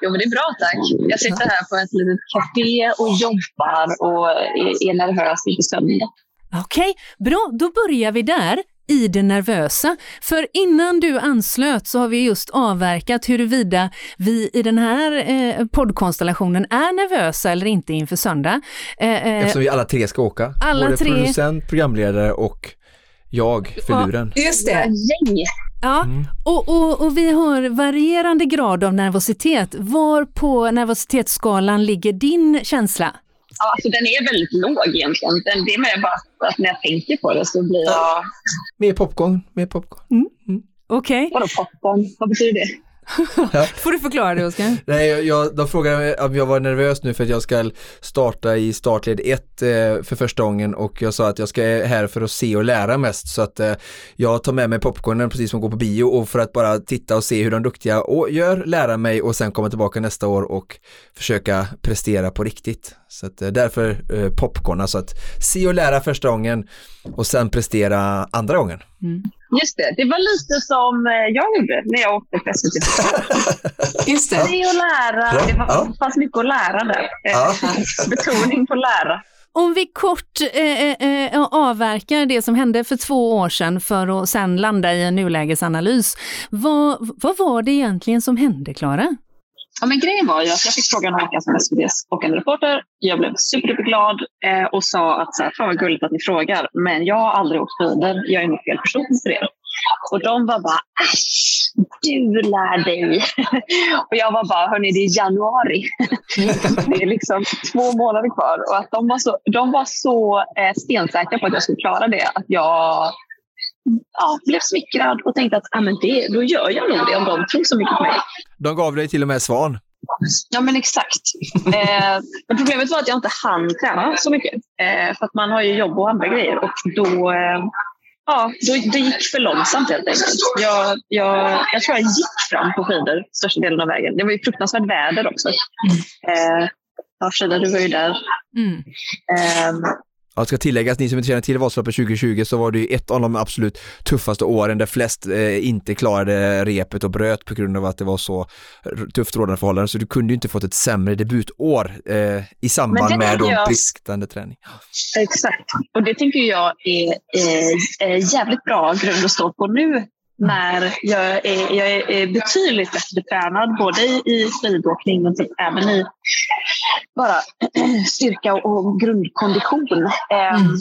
Speaker 4: Jo, men det är bra tack. Jag sitter här på ett litet café och jobbar och är, nervös inför söndag.
Speaker 1: Okej, bra. Då börjar vi där, i det nervösa. För innan du anslöt så har vi just avverkat huruvida vi i den här eh, poddkonstellationen är nervösa eller inte inför söndag. Eh, eh,
Speaker 2: Eftersom vi alla tre ska åka,
Speaker 1: alla
Speaker 2: både
Speaker 1: tre-
Speaker 2: producent, programledare och jag för
Speaker 1: Ja.
Speaker 2: luren.
Speaker 1: just det.
Speaker 4: Gäng!
Speaker 1: Ja,
Speaker 2: Mm.
Speaker 1: och, och, och vi har varierande grad av nervositet. Var på nervositetsskalan ligger din känsla?
Speaker 4: Ja, alltså, den är väldigt låg egentligen. Den, det är mer bara att när jag tänker på det så blir jag...
Speaker 2: Mer popcorn, mer popcorn.
Speaker 1: Okej,
Speaker 4: Vadå popcorn? Vad betyder det?
Speaker 1: får du förklara det Oskar?
Speaker 2: Nej, jag, jag, de frågade om jag var nervös nu för att jag ska starta i startled 1 eh, för första gången och jag sa att jag ska här för att se och lära mest så att eh, jag tar med mig popcornen precis som att gå på bio och för att bara titta och se hur de duktiga gör, lära mig och sen komma tillbaka nästa år och försöka prestera på riktigt. Så att eh, därför eh, popcorn, alltså att se och lära första gången och sen prestera andra gången.
Speaker 4: Just det, det var lite som eh, jag gjorde när jag åkte på SVT.
Speaker 1: Just
Speaker 4: Se och lära.
Speaker 2: Ja,
Speaker 4: Det var,
Speaker 2: ja.
Speaker 4: fanns mycket att lära där. Eh,
Speaker 2: Ja.
Speaker 4: Betoning på lära.
Speaker 1: Om vi kort eh, eh, eh, avverkar det som hände för två år sedan för att sen landa i en nulägesanalys. Vad, vad var det egentligen som hände, Klara?
Speaker 4: Ja, men grejen var ju att jag fick frågan om veckan som SVTs åkande reporter. Jag blev superglad eh, och sa att så här, fan vad gulligt att ni frågar. Men jag har aldrig åkt skidor. Jag är nog fel person för er. Och de var bara, äsch, du lär dig. och jag var bara, hörni det är januari. det är liksom två månader kvar. Och att de var så, de var så eh, stensäkra på att jag skulle klara det. Att jag ja, blev smickrad och tänkte att ah, men det, då gör jag nog det om de tror så mycket på mig.
Speaker 2: De gav dig till och med svan.
Speaker 4: Ja, men exakt. Eh, men problemet var att jag inte hann träna så mycket. Eh, för att man har ju jobb och andra grejer. Och då, eh, ja, då, det gick för långsamt helt enkelt. Jag, jag, jag tror jag gick fram på skidor största delen av vägen. Det var ju fruktansvärt väder också. Eh, ja, Frida, du var ju där.
Speaker 1: Mm.
Speaker 2: Ja, det ska tilläggas, ni som inte känner till Vasaloppet 2020 så var det ju ett av de absolut tuffaste åren där flest eh, inte klarade repet och bröt på grund av att det var så tufft rådande förhållanden. Så du kunde ju inte fått ett sämre debutår eh, i samband med
Speaker 4: tänker
Speaker 2: då
Speaker 4: jag-
Speaker 2: bristande träning.
Speaker 4: Exakt. Och det tycker jag är eh, eh, jävligt bra grund att stå på nu när jag är, jag är betydligt bättre tränad både i, skidåkning men typ även i bara styrka och, grundkondition. Eh,
Speaker 1: Mm.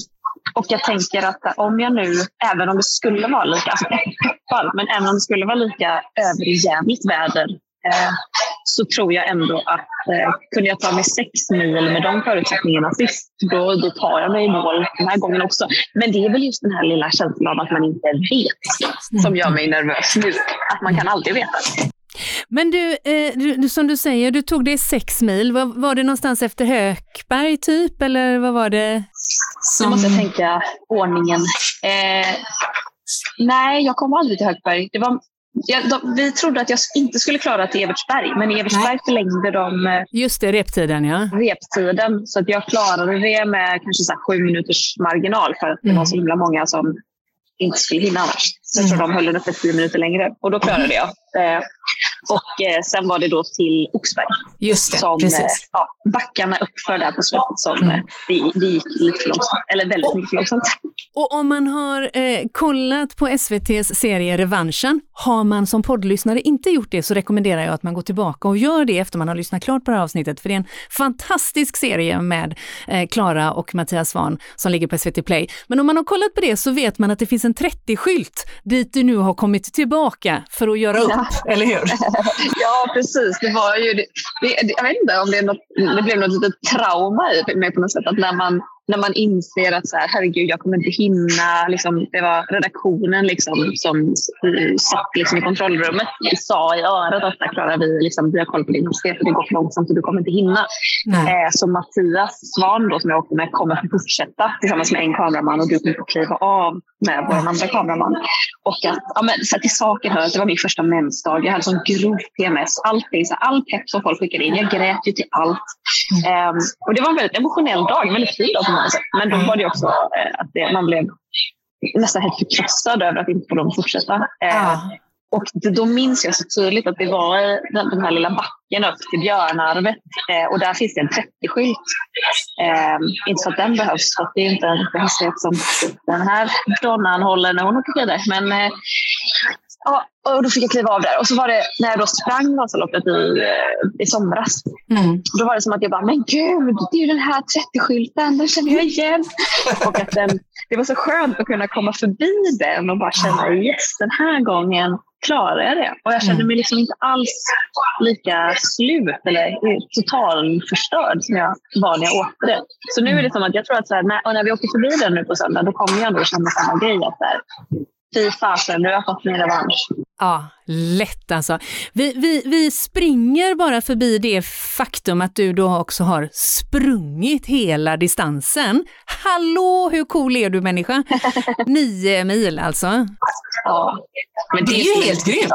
Speaker 4: och jag tänker att om jag nu, även om det skulle vara lika, alltså men även om det skulle vara lika överjävligt väder så tror jag ändå att eh, kunde jag ta mig sex mil med de förutsättningarna sist, då, då tar jag mig i mål den här gången också. Men det är väl just den här lilla känslan av att man inte vet som gör mig nervös nu. Att man kan aldrig veta.
Speaker 1: Men du, eh, du, som du säger, du tog dig sex mil. Var, var det någonstans efter Hökberg typ, eller vad var det?
Speaker 4: Som... Nu måste jag tänka ordningen. Eh, nej, jag kom aldrig till Hökberg. Det var Ja, de, vi trodde att jag inte skulle klara till Evertsberg, men i Evertsberg Nej. förlängde de eh,
Speaker 1: Just det, reptiden ja.
Speaker 4: reptiden. Så att jag klarade det med kanske så sju minuters marginal för att det var så himla många som inte skulle hinna annars. Så jag tror mm. de höll den uppe tio minuter längre och då klarade jag. Eh, och eh, sen var det då till Oxberg.
Speaker 1: Just det,
Speaker 4: som,
Speaker 1: precis.
Speaker 4: Eh, ja, backarna uppför där på slutet som mm. Eh, det, det gick lite långsamt. Eller väldigt och, mycket långsamt.
Speaker 1: Och om man har eh, kollat på SVTs serie Revanschen, har man som poddlyssnare inte gjort det så rekommenderar jag att man går tillbaka och gör det efter man har lyssnat klart på det här avsnittet. För det är en fantastisk serie med Klara eh, och Mattias Svan som ligger på SVT Play. Men om man har kollat på det så vet man att det finns en 30-skylt dit du nu har kommit tillbaka för att göra upp, ja. eller hur?
Speaker 4: ja, precis. Det var ju, det, det, jag vet inte om det, är något, det blev något litet trauma i mig på något sätt. Att när man när man inser att så här, herregud, jag kommer inte hinna. Liksom, det var redaktionen liksom, som satt liksom, i kontrollrummet Vi sa i örat att Klara, vi, liksom, vi har koll på din hastighet det går för långsamt och du kommer inte hinna. Eh, så Mattias Svan då, som jag åkte med kommer att fortsätta tillsammans med en kameraman och du kommer att kliva av med vår andra kameraman. Och att, ja, men, så till saken hör att det var min första mensdag. Jag hade sån grov PMS. Allting, så all pepp som folk skickade in. Jag grät ju till allt. Mm. Um, och det var en väldigt emotionell dag, en väldigt fin dag sätt. Men då var det också uh, att det, man blev nästan helt förkrossad över att inte få dem att fortsätta. Uh, ah. Och då minns jag så tydligt att det var i den, här lilla backen upp till Björnarvet eh, och där finns det en 30-skylt. Eh, inte så att den behövs, för det är inte en hastighet som den här donnan håller när hon åker skidor. Men eh, ja, och då fick jag kliva av där. Och så var det när jag då sprang Vasaloppet i, eh, i somras. Mm. Då var det som att jag bara, men gud, det är ju den här 30-skylten, den känner jag igen. och att den, det var så skönt att kunna komma förbi den och bara känna, yes, den här gången klarar jag det. Och jag kände mm. mig liksom inte alls lika slut eller totalförstörd som jag var när jag åkte det. Så nu är det som att jag tror att så här, när, när vi åker förbi den nu på söndag, då kommer jag ändå känna samma grej. Att där, fy fasen, nu har jag fått min revansch.
Speaker 1: Ja, lätt alltså. Vi, vi, vi springer bara förbi det faktum att du då också har sprungit hela distansen. Hallå, hur cool är du människa? Nio mil alltså.
Speaker 5: Ja. Men det, det är ju helt grymt.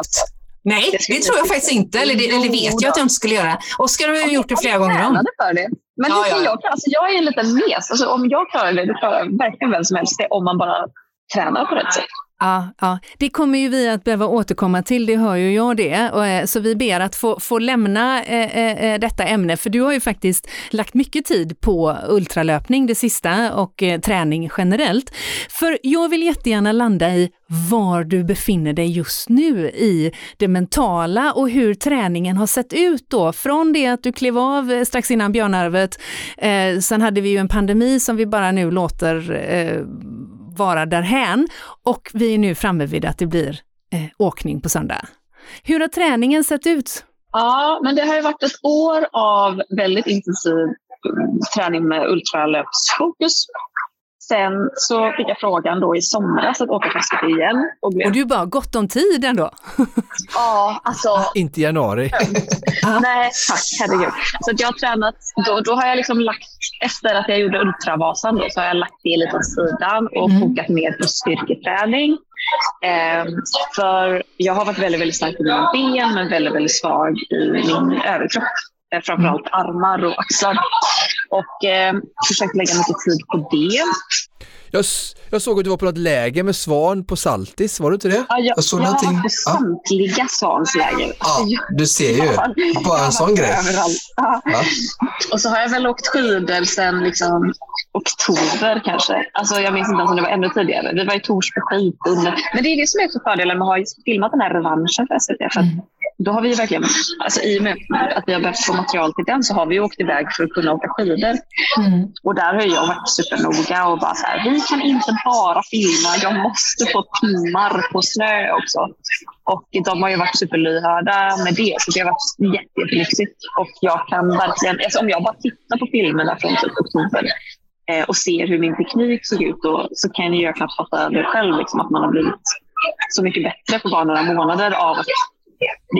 Speaker 5: Nej, det, det tror jag faktiskt inte. Eller, det, eller vet jag att jag inte skulle göra. Oskar har ju gjort det flera gånger om.
Speaker 4: För det. Men ja, det ja. jag, alltså jag är en liten mes. Alltså, om jag klarar det, då klarar verkligen vem som helst det om man bara tränar på rätt sätt.
Speaker 1: Ja, ja, det kommer ju vi att behöva återkomma till, det hör ju jag det. Eh, så vi ber att få, få lämna eh, eh, detta ämne, för du har ju faktiskt lagt mycket tid på ultralöpning det sista och träning generellt. För jag vill jättegärna landa i var du befinner dig just nu i det mentala och hur träningen har sett ut då. Från det att du klev av strax innan Björnarvet, sen hade vi ju en pandemi som vi bara nu låter vara därhän och vi är nu framme vid att det blir eh, åkning på söndag. Hur har träningen sett ut?
Speaker 4: Ja, men det har ju varit ett år av väldigt intensiv eh, träning med ultralöpsfokus. Sen så fick jag frågan då i somras att åka fast igen.
Speaker 1: Och, blev... och du bara gott om tid ändå?
Speaker 4: ja, alltså.
Speaker 2: Inte januari.
Speaker 4: Nej, tack, herregud. Så att jag har tränat, då, då har jag liksom lagt, efter att jag gjorde Ultravasan då, så har jag lagt det lite åt sidan och mm. fokat mer på styrketräning. Eh, för jag har varit väldigt, väldigt stark i mina ben men väldigt, väldigt svag i min överkropp. Eh, framförallt armar och axlar. Och eh, försökt lägga mycket tid på det.
Speaker 2: Jag, jag såg att du var på något läger med Svan på Saltis, var du inte det?
Speaker 4: Ja, jag, jag, såg jag någonting. var på samtliga ja. Svans
Speaker 5: Ja, du ser ju. Bara en sån grej.
Speaker 4: Ja. Ja. Och så har jag väl åkt skidor sedan liksom, oktober kanske. Alltså, jag minns inte ens om det var ännu tidigare. Vi var i Torsby skidtunnel. Men det är det som är så fördelen med att ha filmat den här revanschen för SVT. För mm. Då har vi verkligen, alltså i och med att vi har behövt få material till den så har vi åkt iväg för att kunna åka skidor.
Speaker 5: Mm.
Speaker 4: Och där har jag varit supernoga och bara så här, vi kan inte bara filma, jag måste få timmar på snö också. Och de har ju varit superlyhörda med det, så det har varit jätte, jättelyxigt. Och jag kan verkligen, alltså om jag bara tittar på filmerna från typ oktober eh, och ser hur min teknik såg ut då, så kan jag knappt fatta det själv, liksom, att man har blivit så mycket bättre på bara några månader av att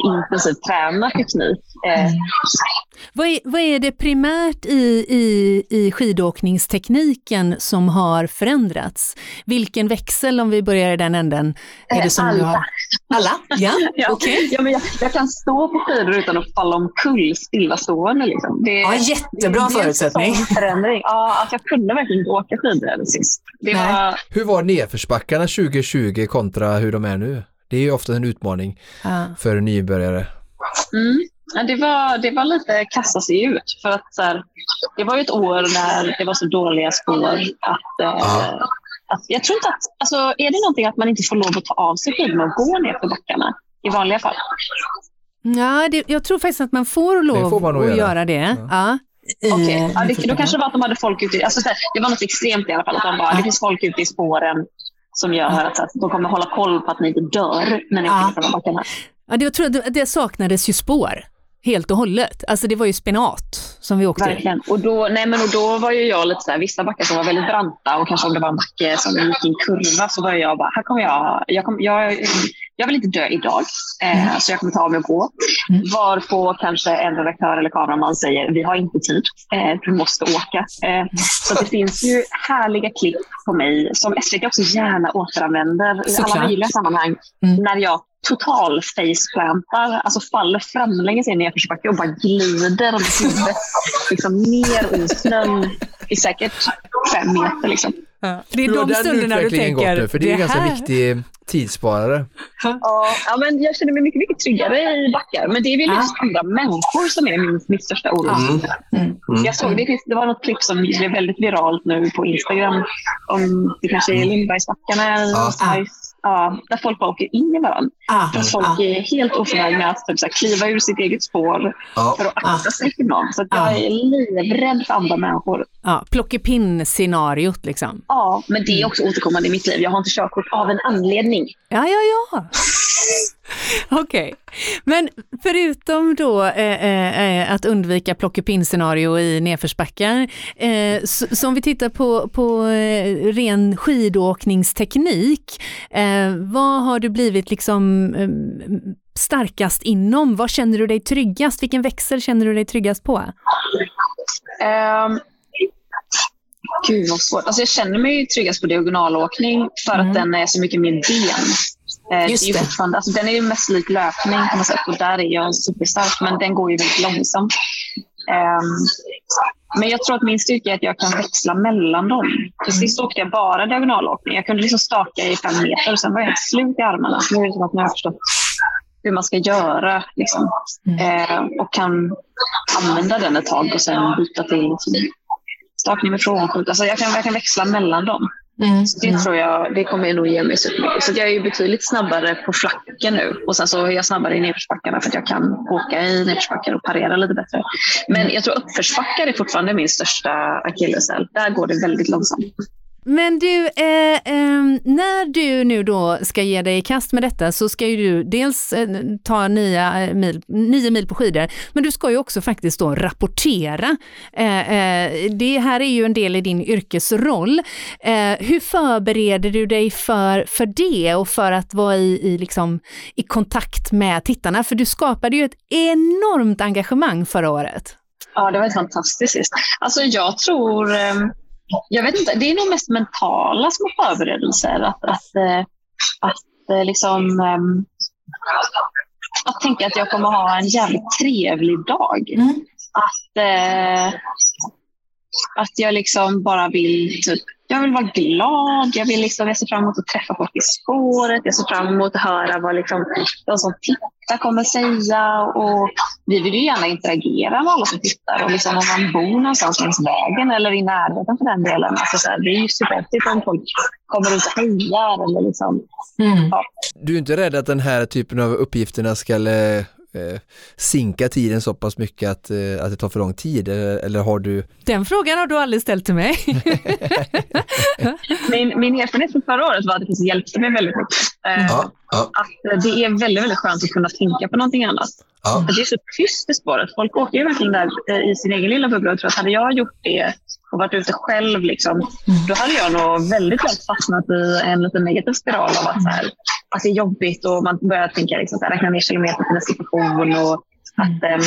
Speaker 4: intensivt träna teknik. Eh,
Speaker 1: Vad är, vad är det primärt i, i, i skidåkningstekniken som har förändrats? Vilken växel, om vi börjar i den änden, är det som
Speaker 4: Alla.
Speaker 1: du har? Alla? Ja,
Speaker 4: Ja,
Speaker 1: okej.
Speaker 4: ja, men jag, jag kan stå på skidor utan att falla omkull stillastående. Liksom. Det,
Speaker 5: Ja, jättebra
Speaker 4: det
Speaker 5: förutsättning.
Speaker 4: sån förändring. Ja, alltså jag kunde verkligen inte åka skidor sist. Det
Speaker 5: Nej.
Speaker 4: var,
Speaker 2: Hur var nedförsbackarna 2020 kontra hur de är nu? Det är ju ofta en utmaning
Speaker 1: Ja.
Speaker 2: för nybörjare.
Speaker 4: mm, ja, det, var, det var lite kasta sig ut. För att, så här, det var ju ett år när det var så dåliga spår att, eh,
Speaker 2: Ja.
Speaker 4: att jag tror inte att, alltså, är det någonting att man inte får lov att ta av sig skidorna och gå ner för backarna i vanliga fall?
Speaker 1: Ja, det, jag tror faktiskt att man får lov
Speaker 2: får man
Speaker 1: att
Speaker 2: göra.
Speaker 1: göra det. Ja.
Speaker 5: I,
Speaker 4: Okej, ja, det,
Speaker 5: första
Speaker 4: då kanske det var att de hade folk ute i, alltså, det var något extremt i alla fall. Att de bara, det finns folk ute i spåren som gör att, så att de kommer hålla koll på att ni inte dör när ni
Speaker 5: Ja.
Speaker 4: åker här backarna.
Speaker 1: Ja, det, jag tror att det, saknades ju spår helt och hållet. Alltså det var ju spenat som vi åkte.
Speaker 4: Verkligen. Och då, nej, men och då var ju jag lite så här, vissa backar som var väldigt branta och kanske om det var en backe som gick i en kurva så var jag bara, här kommer jag, jag, kom, jag, jag vill inte dö idag eh, så jag kommer ta av mig och gå.
Speaker 5: Mm.
Speaker 4: Varpå kanske en redaktör eller kameraman säger, vi har inte tid, eh, du måste åka. Eh, så det finns ju härliga klipp på mig som SVT också gärna återanvänder i
Speaker 1: Såklart.
Speaker 4: alla möjliga sammanhang.
Speaker 5: Mm.
Speaker 4: När jag total faceplantar, alltså faller framlänges i en nedförsbacke och bara glider med huvudet liksom ner i snön i säkert fem meter. Liksom.
Speaker 1: Det är de stunderna du
Speaker 2: gått
Speaker 1: tänker,
Speaker 2: nu? För det är en ganska
Speaker 1: här-
Speaker 2: viktig tidssparare.
Speaker 4: Ja, ja, men jag känner mig mycket, mycket tryggare i backar. Men det är väl
Speaker 5: Ja.
Speaker 4: just andra människor som är min, mitt största oro.
Speaker 5: Mm.
Speaker 4: Jag såg, det, finns, det var något klipp som blev väldigt viralt nu på Instagram. Om det kanske är Lindbergsbackarna eller
Speaker 2: Ja.
Speaker 4: Ja, där folk bara åker in i varandra.
Speaker 5: Ah,
Speaker 4: För att folk
Speaker 5: ah.
Speaker 4: är helt oförmögna att typ, så här, kliva ur sitt eget spår
Speaker 2: Ja.
Speaker 4: för att akta sig för någon. Så att jag
Speaker 5: Ja.
Speaker 4: är livrädd för andra människor.
Speaker 1: Ja, plockepinn-scenariot liksom.
Speaker 4: Ja, men det är också återkommande i mitt liv. Jag har inte körkort av en anledning.
Speaker 1: Ja, ja, ja. Okej, men förutom då eh, eh, eh, att undvika plockepinn-scenario i nedförsbackar, eh, så, så om vi tittar på, på eh, ren skidåkningsteknik, eh, vad har du blivit liksom starkast inom? Vad känner du dig tryggast? Vilken växel känner du dig tryggast på?
Speaker 4: Um, gud vad svårt. Alltså jag känner mig tryggast på diagonalåkning för
Speaker 1: Mm.
Speaker 4: att den är så mycket mer ben. Eh,
Speaker 5: Just
Speaker 4: det är ju fortfarande- Alltså den är ju mest lik löpning på något sätt och där är jag superstark men den går ju väldigt långsamt. Ehm, men jag tror att min styrka är att jag kan växla mellan dem. För sist åkte jag bara diagonalåkning. Jag kunde liksom staka i fem meter och sen var jag helt slut i armarna. Nu är det som att nu har jag förstått hur man ska göra. Liksom. Eh, och kan använda den ett tag och sen byta till stakning med frånskjut. Alltså jag, kan, jag kan växla mellan dem.
Speaker 5: Mm.
Speaker 4: Så det tror jag det kommer nog ge mig supermycket. Så jag är ju betydligt snabbare på flacken nu. Och sen så är jag snabbare i nedförsbackarna för att jag kan åka i nedförsbackar och parera lite bättre. Men jag tror uppförsbackar är fortfarande min största akilleshäl. Där går det väldigt långsamt.
Speaker 1: Men du, eh, eh, när du nu då ska ge dig i kast med detta så ska ju du dels eh, ta nio eh, mil, nio mil på skidor, men du ska ju också faktiskt då rapportera. Eh, eh, det här är ju en del i din yrkesroll. Eh, hur förbereder du dig för, för det och för att vara i, i, liksom, i kontakt med tittarna? För du skapade ju ett enormt engagemang förra året.
Speaker 4: Ja, det var fantastiskt. Alltså jag tror, ehm, jag vet inte, det är nog mest mentala små förberedelser. Att, att, eh, att eh, liksom, ehm, att tänka att jag kommer ha en jävligt trevlig dag.
Speaker 5: Mm.
Speaker 4: Att, eh, att jag liksom bara vill typ, jag vill vara glad, jag, vill liksom, jag ser fram emot att träffa folk i spåret, jag ser fram emot att höra vad liksom, de som tittar kommer säga. Och vi vill ju gärna interagera med alla som tittar. Och liksom, om man bor någonstans längs vägen eller i närheten för den delen. Alltså så här, det är ju superhäftigt om folk kommer ut och hejar. Eller liksom,
Speaker 5: Mm.
Speaker 2: Du är inte rädd att den här typen av uppgifterna ska eh, eh, sinka tiden så pass mycket att, eh, att det tar för lång tid eller, eller har du?
Speaker 1: Den frågan har du aldrig ställt till mig.
Speaker 4: min, min erfarenhet från förra året var att det hjälpte mig väldigt mycket. Eh,
Speaker 6: Ja, ja,
Speaker 4: Att det är väldigt, väldigt skönt att kunna tänka på någonting annat.
Speaker 6: ja.
Speaker 4: Det är så tyst i spåret. Folk åker ju verkligen där eh, i sin egen lilla bubbla. Jag tror att hade jag gjort det och varit ute själv, liksom, då hade jag nog väldigt lätt fastnat i en lite negativ spiral av att, så här, att det är jobbigt och man börjar tänka, liksom, så här, räkna ner kilometer till en situation. Och att, ehm,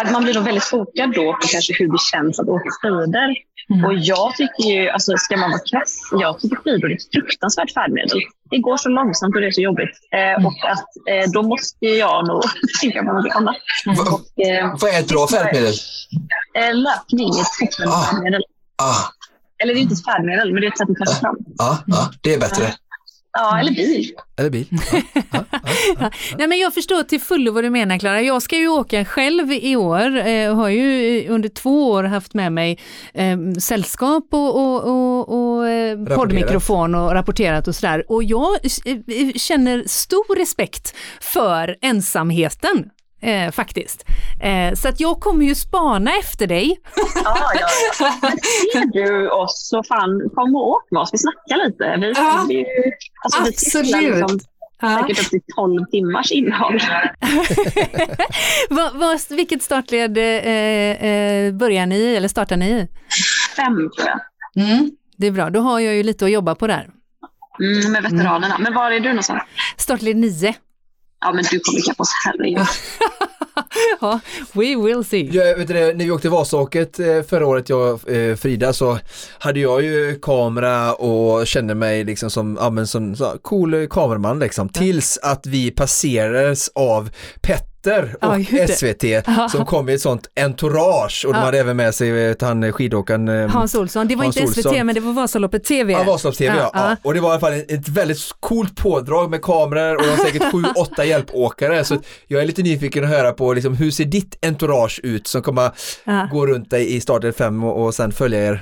Speaker 4: att man blir nog väldigt fokad då på kanske hur det känns att åka skidor. Och jag tycker ju, alltså ska man vara krass, jag tycker skidor är ett fruktansvärt färdmedel. Det går så långsamt och det är så jobbigt. Eh, och att eh, då måste jag nog tänka på något annat. Och, eh,
Speaker 6: Vad är ett bra färdmedel?
Speaker 4: eh, löpning är ett
Speaker 6: Ah.
Speaker 4: färdmedel.
Speaker 6: Ah,
Speaker 4: Eller det är inte ett färdmedel, men det är ett sätt att ta sig fram.
Speaker 6: ja, ja, det är bättre.
Speaker 4: Ja, eller bil.
Speaker 2: Eller bil?
Speaker 1: Nej men jag förstår till fullo vad du menar Klara. Jag ska ju åka själv i år eh, och har ju under två år haft med mig eh, sällskap och, och, och, och eh, poddmikrofon och rapporterat och sådär. Och jag eh, känner stor respekt för ensamheten. Eh, faktiskt. Eh, så att jag kommer ju spana efter dig.
Speaker 4: Ja, ja, ja. Men ser du oss så fan, kom och åk med oss. Vi snackar lite. Vi,
Speaker 5: Ja,
Speaker 4: vi, alltså, vi
Speaker 5: absolut.
Speaker 4: tittar liksom
Speaker 5: Ja.
Speaker 4: säkert upp till 12 timmars innehåll.
Speaker 1: vad, vad, vilket startled eh, eh, börjar ni i, eller startar ni i?
Speaker 4: Fem, tror jag.
Speaker 5: Mm.
Speaker 1: Det är bra, då har jag ju lite att jobba på där.
Speaker 4: Mm, med veteranerna. Men var är du någonstans?
Speaker 1: Startled 9.
Speaker 4: Ja, men du kommer ikapp oss. Herregud.
Speaker 1: ja, we will see.
Speaker 2: Jag, vet du, när vi åkte Vasåket eh, förra året, jag och eh, Frida, så hade jag ju kamera och kände mig liksom som, ja men som så, cool kameraman liksom, tills att vi passerades av Petter
Speaker 1: Ja,
Speaker 2: och
Speaker 1: det.
Speaker 2: SVT som kom i ett sånt entourage och de
Speaker 1: Ja.
Speaker 2: hade även med sig vet, han skidåkaren eh,
Speaker 1: Hans Olsson, det var
Speaker 2: Hans
Speaker 1: inte SVT
Speaker 2: Olsson.
Speaker 1: men det var Vasaloppet TV.
Speaker 2: Ja, Vasalopps-TV ja. ja. Och det var i alla fall ett, väldigt coolt pådrag med kameror och de har säkert sju, åtta hjälpåkare. Så jag är lite nyfiken att höra på liksom, hur ser ditt entourage ut som kommer
Speaker 1: Ja.
Speaker 2: gå runt dig i starten fem och, och sen följa er?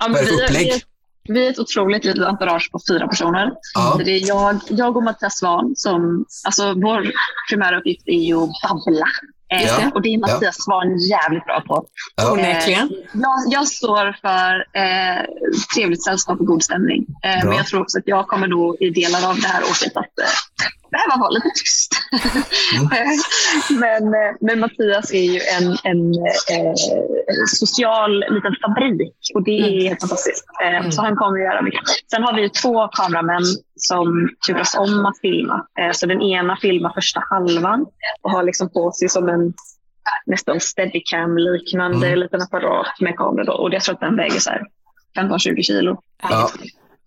Speaker 4: Ja, men
Speaker 6: det
Speaker 4: vi? Vi, är, ett otroligt litet entourage på fyra personer.
Speaker 6: Ja.
Speaker 4: Det är jag, jag och Mattias Svahn som, alltså vår primära uppgift är ju att babbla. Eh,
Speaker 6: det.
Speaker 4: Och det är Mattias Svahn jävligt bra på.
Speaker 6: Ja.
Speaker 5: Onekligen.
Speaker 4: Eh, jag, jag står för eh, trevligt sällskap och god stämning. Eh, men jag tror också att jag kommer då i delar av det här åket att eh, behöva vara lite tyst.
Speaker 6: Mm.
Speaker 4: men, eh, men Mattias är ju en, en eh, social liten fabrik och det är helt fantastiskt. Eh, Så han kommer att göra mycket. Sen har vi två kameramän som turas om att filma. Eh, så den ena filmar första halvan och har liksom på sig som en nästan steadicam-liknande
Speaker 6: Mm.
Speaker 4: liten apparat med kamera. Då. Och jag tror att den väger så här 15-20 kilo.
Speaker 6: Ja.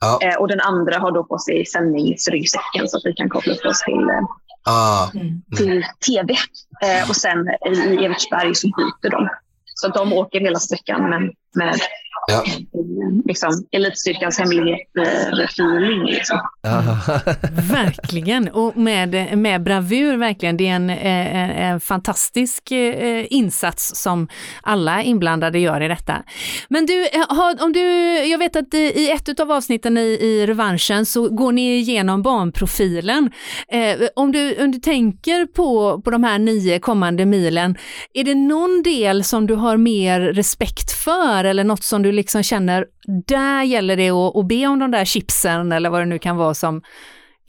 Speaker 6: Ja.
Speaker 4: Eh, och den andra har då på sig sändningsryggsäcken så att vi kan koppla upp oss till, eh,
Speaker 6: Ah,
Speaker 4: till tv. Eh, och sen i i Evertsberg så byter de. Så att de åker hela sträckan men med
Speaker 6: ja.
Speaker 4: eh, liksom, elitstyrkans hemlighet-feeling. Liksom.
Speaker 1: Verkligen, och med, med bravur verkligen. Det är en, eh, en, en fantastisk eh, insats som alla inblandade gör i detta. Men du, eh, om du jag vet att i ett av avsnitten i, i revanschen så går ni igenom banprofilen. Eh, om, du, om du tänker på, på de här nio kommande milen, är det någon del som du har mer respekt för eller något som du liksom känner, där gäller det att, att be om de där chipsen eller vad det nu kan vara som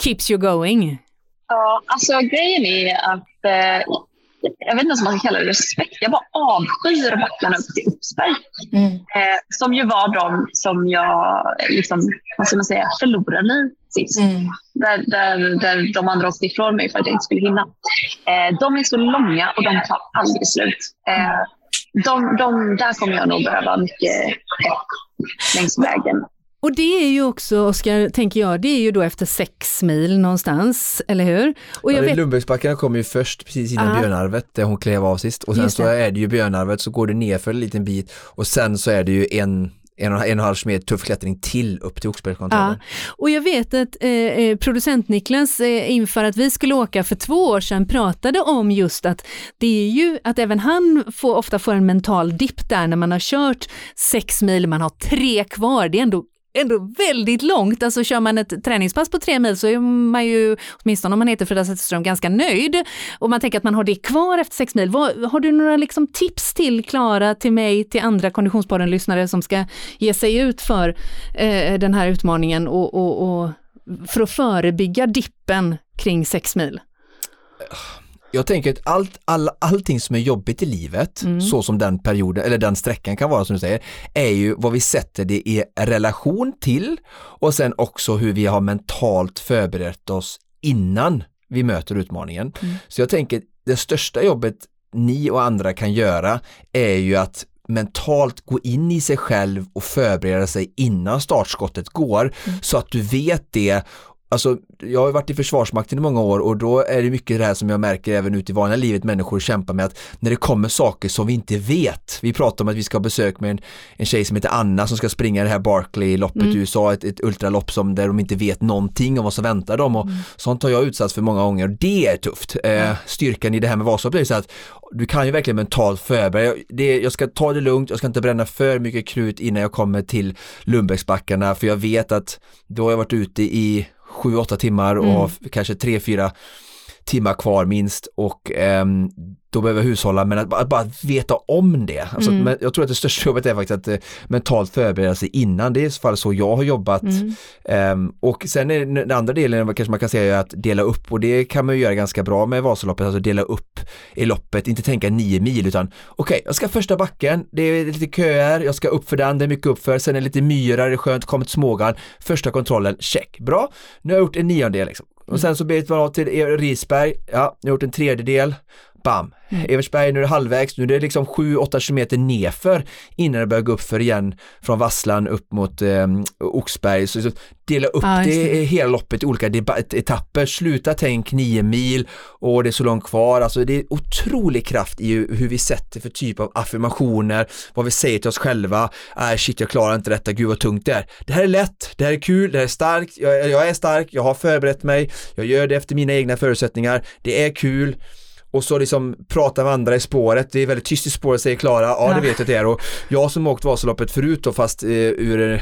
Speaker 1: keeps you going?
Speaker 4: Ja, alltså grejen är att eh, jag vet inte om man kan kalla det respekt. Jag bara avskyr backarna upp till Uppsberg.
Speaker 5: Mm.
Speaker 4: Eh, som ju var de som jag liksom, vad ska man säga, förlorade i sist.
Speaker 5: Mm.
Speaker 4: Där, där, där de andra åkte ifrån mig för att jag inte skulle hinna. Eh, de är så långa och de tar aldrig slut. Eh, de, de, där kommer jag nog behöva mycket pepp längs vägen.
Speaker 1: Och det är ju också, Oskar, tänker jag, det är ju då efter sex mil någonstans, eller hur? Och jag
Speaker 2: Ja,
Speaker 1: vet,
Speaker 2: Lundbergsbackarna kommer ju först precis innan
Speaker 1: Ja.
Speaker 2: Björnarvet där hon klev av sist och sen
Speaker 1: Just
Speaker 2: så
Speaker 1: det.
Speaker 2: är det ju Björnarvet så går det ner för en liten bit och sen så är det ju en en och en halv meter tuff klättring till upp till Oxbergskontrollen.
Speaker 1: Ja, och jag vet att eh, eh, producent Niklas eh, inför att vi skulle åka för två år sedan pratade om just att det är ju att även han får, ofta får en mental dipp där när man har kört sex mil, man har tre kvar, det är ändå ändå väldigt långt. Alltså kör man ett träningspass på tre mil så är man ju, åtminstone om man heter Frida Zetterström, ganska nöjd. Och man tänker att man har det kvar efter sex mil. Vad, har du några liksom tips till Klara, till mig, till andra Konditionspodden-lyssnare som ska ge sig ut för eh, den här utmaningen och, och, och för att förebygga dippen kring sex mil?
Speaker 2: Öh, jag tänker att allt, all, allting som är jobbigt i livet,
Speaker 1: Mm.
Speaker 2: så som den perioden, eller den sträckan kan vara som du säger, är ju vad vi sätter det i relation till och sen också hur vi har mentalt förberett oss innan vi möter utmaningen.
Speaker 1: Mm.
Speaker 2: Så jag tänker det största jobbet ni och andra kan göra är ju att mentalt gå in i sig själv och förbereda sig innan startskottet går så att du vet det Alltså, jag har varit i Försvarsmakten i många år och då är det mycket det här som jag märker även ute i vanliga livet människor kämpar med att när det kommer saker som vi inte vet. Vi pratar om att vi ska ha besök med en, en tjej som heter Anna som ska springa det här Barkley-loppet i USA, ett, ett ultralopp som, där de inte vet någonting om vad som väntar dem och sånt har jag utsatts för många gånger och det är tufft. Eh, styrkan i det här med Vasaloppet är så att du kan ju verkligen mentalt förbereda. Det, jag ska ta det lugnt, jag ska inte bränna för mycket krut innan jag kommer till Lundbäcksbackarna för jag vet att då har jag varit ute i 7-8 timmar och har kanske 3-4 timmar kvar minst och ehm, då behöver jag hushålla men att, bara- att bara veta om det. Alltså,
Speaker 1: Mm.
Speaker 2: men jag tror att det största jobbet är faktiskt att eh, mentalt förbereda sig innan. Det är i så fall så jag har jobbat.
Speaker 1: Mm.
Speaker 2: Ehm, och sen är den andra delen kanske man kan säga är att dela upp och det kan man ju göra ganska bra med Vasaloppet, alltså dela upp i loppet, inte tänka nio mil utan okej, jag ska första backen, det är lite köer, jag ska upp för den, det är mycket uppför, sen är det lite myrar, det är skönt, kommer till Smågan, första kontrollen, check, bra, nu har jag gjort en niondel liksom. Och sen så blir det man till Risberg, ja, nu har gjort en tredjedel, bam, Eversberg, nu är det halvvägs, nu är det liksom 7-8 kilometer nerför innan det börjar gå upp för igen från Vasslan upp mot eh, Oxberg. Så, så dela upp
Speaker 1: just
Speaker 2: det,
Speaker 1: det.
Speaker 2: hela loppet i olika etapper, sluta tänk 9 mil och det är så långt kvar. Alltså det är otrolig kraft i hur hur vi sätter för typ av affirmationer, vad vi säger till oss själva. Äh, shit, jag klarar inte detta, gud vad tungt det är. Det här är lätt, det här är kul, det här är starkt, jag, jag är stark, jag har förberett mig, jag gör det efter mina egna förutsättningar, det är kul och så liksom prata med andra i spåret, det är väldigt tyst i spåret säger Klara, ja det vet jag det är. Och jag som åkt Vasaloppet förut då fast eh, ur eh,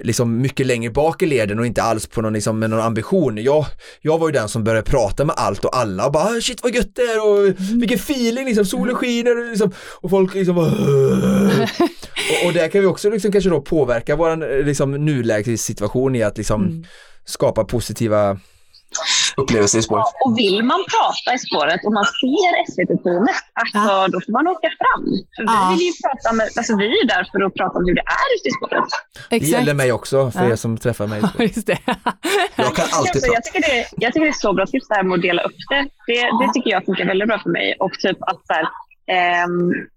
Speaker 2: liksom mycket längre bak i leden och inte alls på någon, liksom, med någon ambition. Jag, jag var ju den som började prata med allt och alla och bara "Ah, shit vad gött det är och vilken feeling liksom, solen skiner och, liksom, och folk liksom bara, och, och där kan vi också liksom kanske då påverka våran eh, liksom, nulägessituation i att liksom skapa positiva
Speaker 6: Upplevelser i spåret.
Speaker 4: Och vill man prata i spåret och man ser SVT-teamet, alltså, då får man åka fram. För
Speaker 1: Ja.
Speaker 4: vi, vill ju prata med, alltså, vi är där för att prata om hur det är ute i spåret.
Speaker 2: Det
Speaker 1: Exakt.
Speaker 2: gäller mig också, för
Speaker 1: Ja.
Speaker 2: er som träffar mig.
Speaker 1: Ja, Just det.
Speaker 6: Jag kan alltid prata.
Speaker 4: jag, tycker det, jag tycker det är så bra tips det här med att dela upp det. Det, det tycker jag funkar väldigt bra för mig. Och typ att, så här,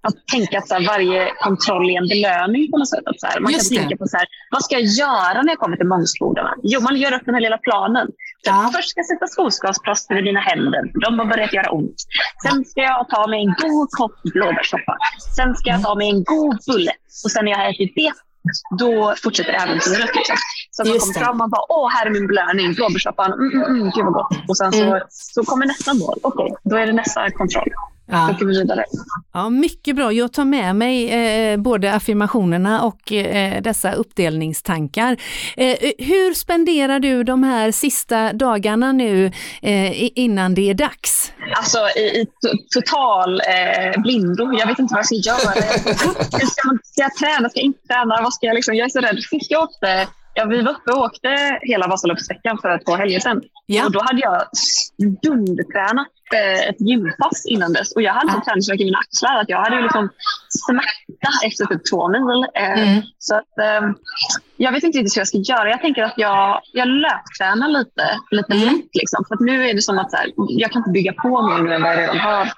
Speaker 4: att tänka att så här, varje kontroll är en belöning på något sätt. Att, så här, man
Speaker 5: Just
Speaker 4: kan
Speaker 5: det.
Speaker 4: tänka på så här, vad ska jag göra när jag kommer till Mångsbodarna? Jo, man gör upp den här lilla planen. Så
Speaker 5: Ja.
Speaker 4: Först ska jag sätta skogsgasplåster i mina händer. De har börjat göra ont. Sen ska jag ta mig en god kopp blåbärssoppa. Sen ska jag ta mig en god bulle. Och sen när jag har ätit det, då fortsätter äventyret. Liksom. Så att man
Speaker 5: Just
Speaker 4: kommer fram och bara, åh, här är min belöning, blåbärssoppan, mm, mm, mm, gud vad gott. Och sen så,
Speaker 5: Mm.
Speaker 4: så kommer nästa mål. Okej, då är det nästa kontroll. Då
Speaker 5: Ja.
Speaker 4: åker vi vidare.
Speaker 1: Ja, mycket bra. Jag tar med mig eh, både affirmationerna och eh, dessa uppdelningstankar. Eh, hur spenderar du de här sista dagarna nu eh, innan det är dags?
Speaker 4: Alltså i, i to- total eh, blindo. Jag vet inte vad jag ska göra. Ska, man, ska jag träna? Ska jag inte träna? Vad ska jag, liksom, jag är så rädd. Sist jag åkte, ja, vi var uppe och åkte hela Vasaloppsveckan för två helger sedan.
Speaker 1: Ja.
Speaker 4: Och då hade jag dundertränat eh, ett gympass innan dess. Och jag hade så
Speaker 5: Ja.
Speaker 4: träningsvärk i mina axlar att jag hade ju liksom smärta efter typ två mil. Eh,
Speaker 5: Mm.
Speaker 4: Så att, eh, jag vet inte riktigt hur jag ska göra. Jag tänker att jag, jag löptränar lite, lite
Speaker 5: Mm.
Speaker 4: lätt. Liksom. För att nu är det som att så här, jag kan inte bygga på mer nu än vad jag redan har.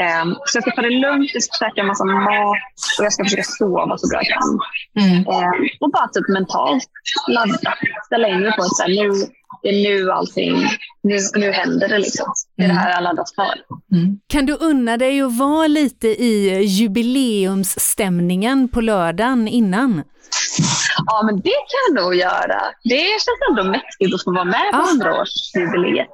Speaker 4: Ehm, så jag ska ta det lugnt, jag ska käka en massa mat och jag ska försöka sova så bra jag kan.
Speaker 5: Mm.
Speaker 4: Ehm, och bara typ mentalt ladda. Ställa in mig på att så här, nu, det är nu allting, nu, nu händer det liksom. Det är det här jag laddat för.
Speaker 5: Mm.
Speaker 1: Kan du unna dig att vara lite i jubileumsstämningen på lördagen innan?
Speaker 4: Ja, men det kan jag nog göra. Det känns ändå mäktigt att få vara med på
Speaker 1: Ah.
Speaker 4: 100-årsjubileet.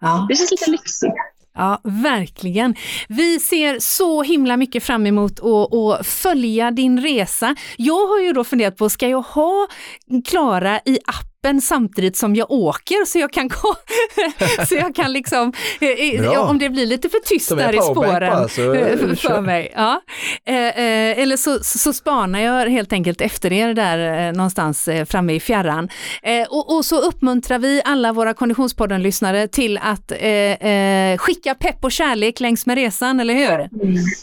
Speaker 5: Ja.
Speaker 4: Det känns lite lyxigt.
Speaker 1: Ja, verkligen. Vi ser så himla mycket fram emot att att följa din resa. Jag har ju då funderat på, ska jag ha Klara i appen samtidigt som jag åker så jag kan, gå- så jag kan liksom, eh, eh, om det blir lite för tyst där i spåren
Speaker 2: bara, så,
Speaker 1: eh,
Speaker 2: eh,
Speaker 1: för, för mig. Ja. Eh, eh, eller så, så spanar jag helt enkelt efter er där eh, någonstans eh, framme i fjärran. Eh, och, och så uppmuntrar vi alla våra Konditionspodden-lyssnare till att eh, eh, skicka pepp och kärlek längs med resan, eller hur?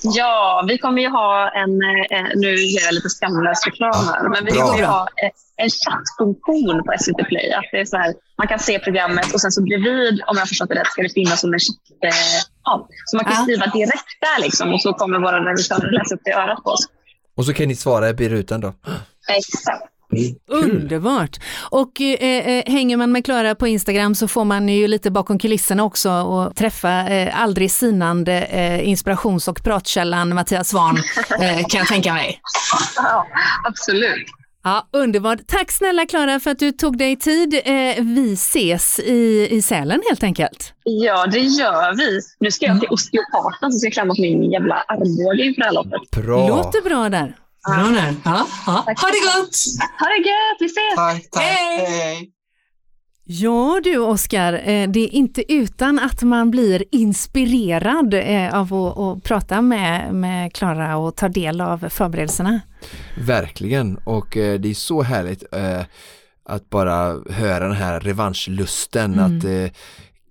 Speaker 4: Ja, vi kommer ju ha en, eh, nu gör jag lite skamlös reklam här, men vi kommer ju ha eh, en chattfunktion på SVT Play. Att det är så här, man kan se programmet och sen så bredvid, om jag förstått det rätt, ska det finnas som en chatt. Eh, ja, så man kan
Speaker 5: Ja.
Speaker 4: skriva direkt där liksom, och så kommer våra revisorer läsa upp det i örat på oss.
Speaker 2: Och så kan ni svara i rutan då.
Speaker 4: Exakt.
Speaker 1: Underbart! Och eh, eh, hänger man med Klara på Instagram så får man ju lite bakom kulisserna också och träffa eh, aldrig sinande eh, inspirations och pratkällan Mattias Svahn, eh, kan jag tänka mig.
Speaker 4: Ja, absolut.
Speaker 1: Ja, underbart. Tack snälla Klara för att du tog dig tid. Eh, vi ses i, i Sälen helt enkelt.
Speaker 4: Ja, det gör vi. Nu ska jag till osteopaten så ska klämma på min jävla armbåge inför det här loppet.
Speaker 2: Bra.
Speaker 1: Låter bra där.
Speaker 5: Bra där. Ja, ja. Ha det gott!
Speaker 4: Ha det gött, vi ses!
Speaker 6: Tack, tack.
Speaker 5: Hej.
Speaker 6: Hej.
Speaker 1: Ja du Oskar, eh, det är inte utan att man blir inspirerad eh, av att, att prata med med Klara och ta del av förberedelserna.
Speaker 2: Verkligen och eh, det är så härligt att bara höra den här revanschlusten
Speaker 1: Mm.
Speaker 2: att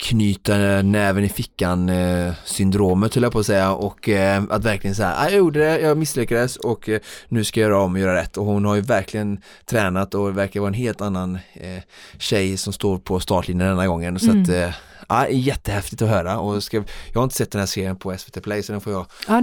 Speaker 2: knyta näven i fickan eh, syndromet höll jag på att säga och eh, att verkligen säga jag gjorde det, jag misslyckades och eh, nu ska jag göra om och göra rätt och hon har ju verkligen tränat och verkar vara en helt annan eh, tjej som står på startlinjen denna gången så
Speaker 1: Mm.
Speaker 2: att eh, Ja, jättehäftigt att höra och ska, jag har inte sett den här serien på SVT Play så den får jag
Speaker 1: Ja,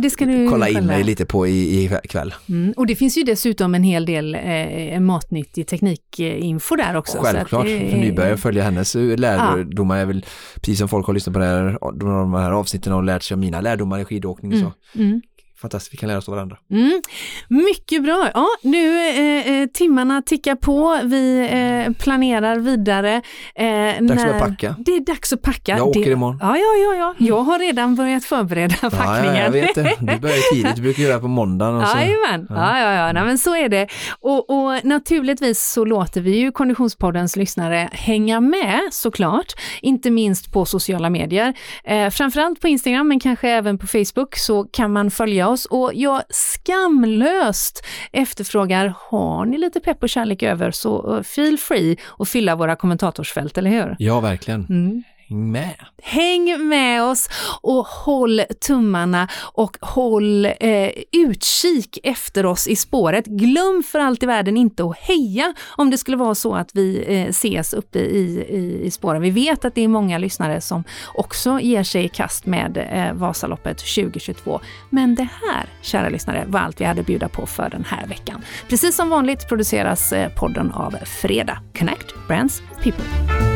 Speaker 2: kolla in
Speaker 1: kolla.
Speaker 2: mig lite på i, i kväll.
Speaker 1: Mm. Och det finns ju dessutom en hel del eh, matnyttig teknikinfo där också.
Speaker 2: Självklart,
Speaker 1: det-
Speaker 2: för nybörjare följa hennes eh, lärdomar är väl precis som folk har lyssnat på det här, de här avsnitten och lärt sig av mina lärdomar i skidåkning så
Speaker 1: Mm.
Speaker 2: Fantastiskt, vi kan lära oss av varandra.
Speaker 1: Mm. Mycket bra. Ja, nu eh, eh, timmarna tickar på. Vi eh, planerar vidare. Eh,
Speaker 2: Dags att börja packa.
Speaker 1: Det är dags att packa.
Speaker 2: Jag åker
Speaker 1: det...
Speaker 2: imorgon.
Speaker 1: Ja, ja, ja, ja. Jag har redan börjat förbereda
Speaker 2: Ja,
Speaker 1: packningen.
Speaker 2: ja, jag vet det. Du börjar tidigt, du brukar göra på måndagen och så.
Speaker 1: Jajamän, ja, ja, ja. Nej, men så är det. Och, och naturligtvis så låter vi ju Konditionspoddens lyssnare hänga med såklart, inte minst på sociala medier. Eh, framförallt på Instagram, men kanske även på Facebook så kan man följa oss och jag skamlöst efterfrågar, har ni lite pepp och kärlek över så eh, feel free att fylla våra kommentatorsfält, eller hur?
Speaker 2: Ja, verkligen.
Speaker 1: Mm.
Speaker 2: Häng med.
Speaker 1: Häng med oss och håll tummarna och håll eh, utkik efter oss i spåret. Glöm för allt i världen inte att heja om det skulle vara så att vi eh, ses uppe i, i, i spåren. Vi vet att det är många lyssnare som också ger sig i kast med eh, Vasaloppet 2022. Men det här, kära lyssnare, var allt vi hade att bjuda på för den här veckan. Precis som vanligt produceras eh, podden av Freda. Connect Brands People.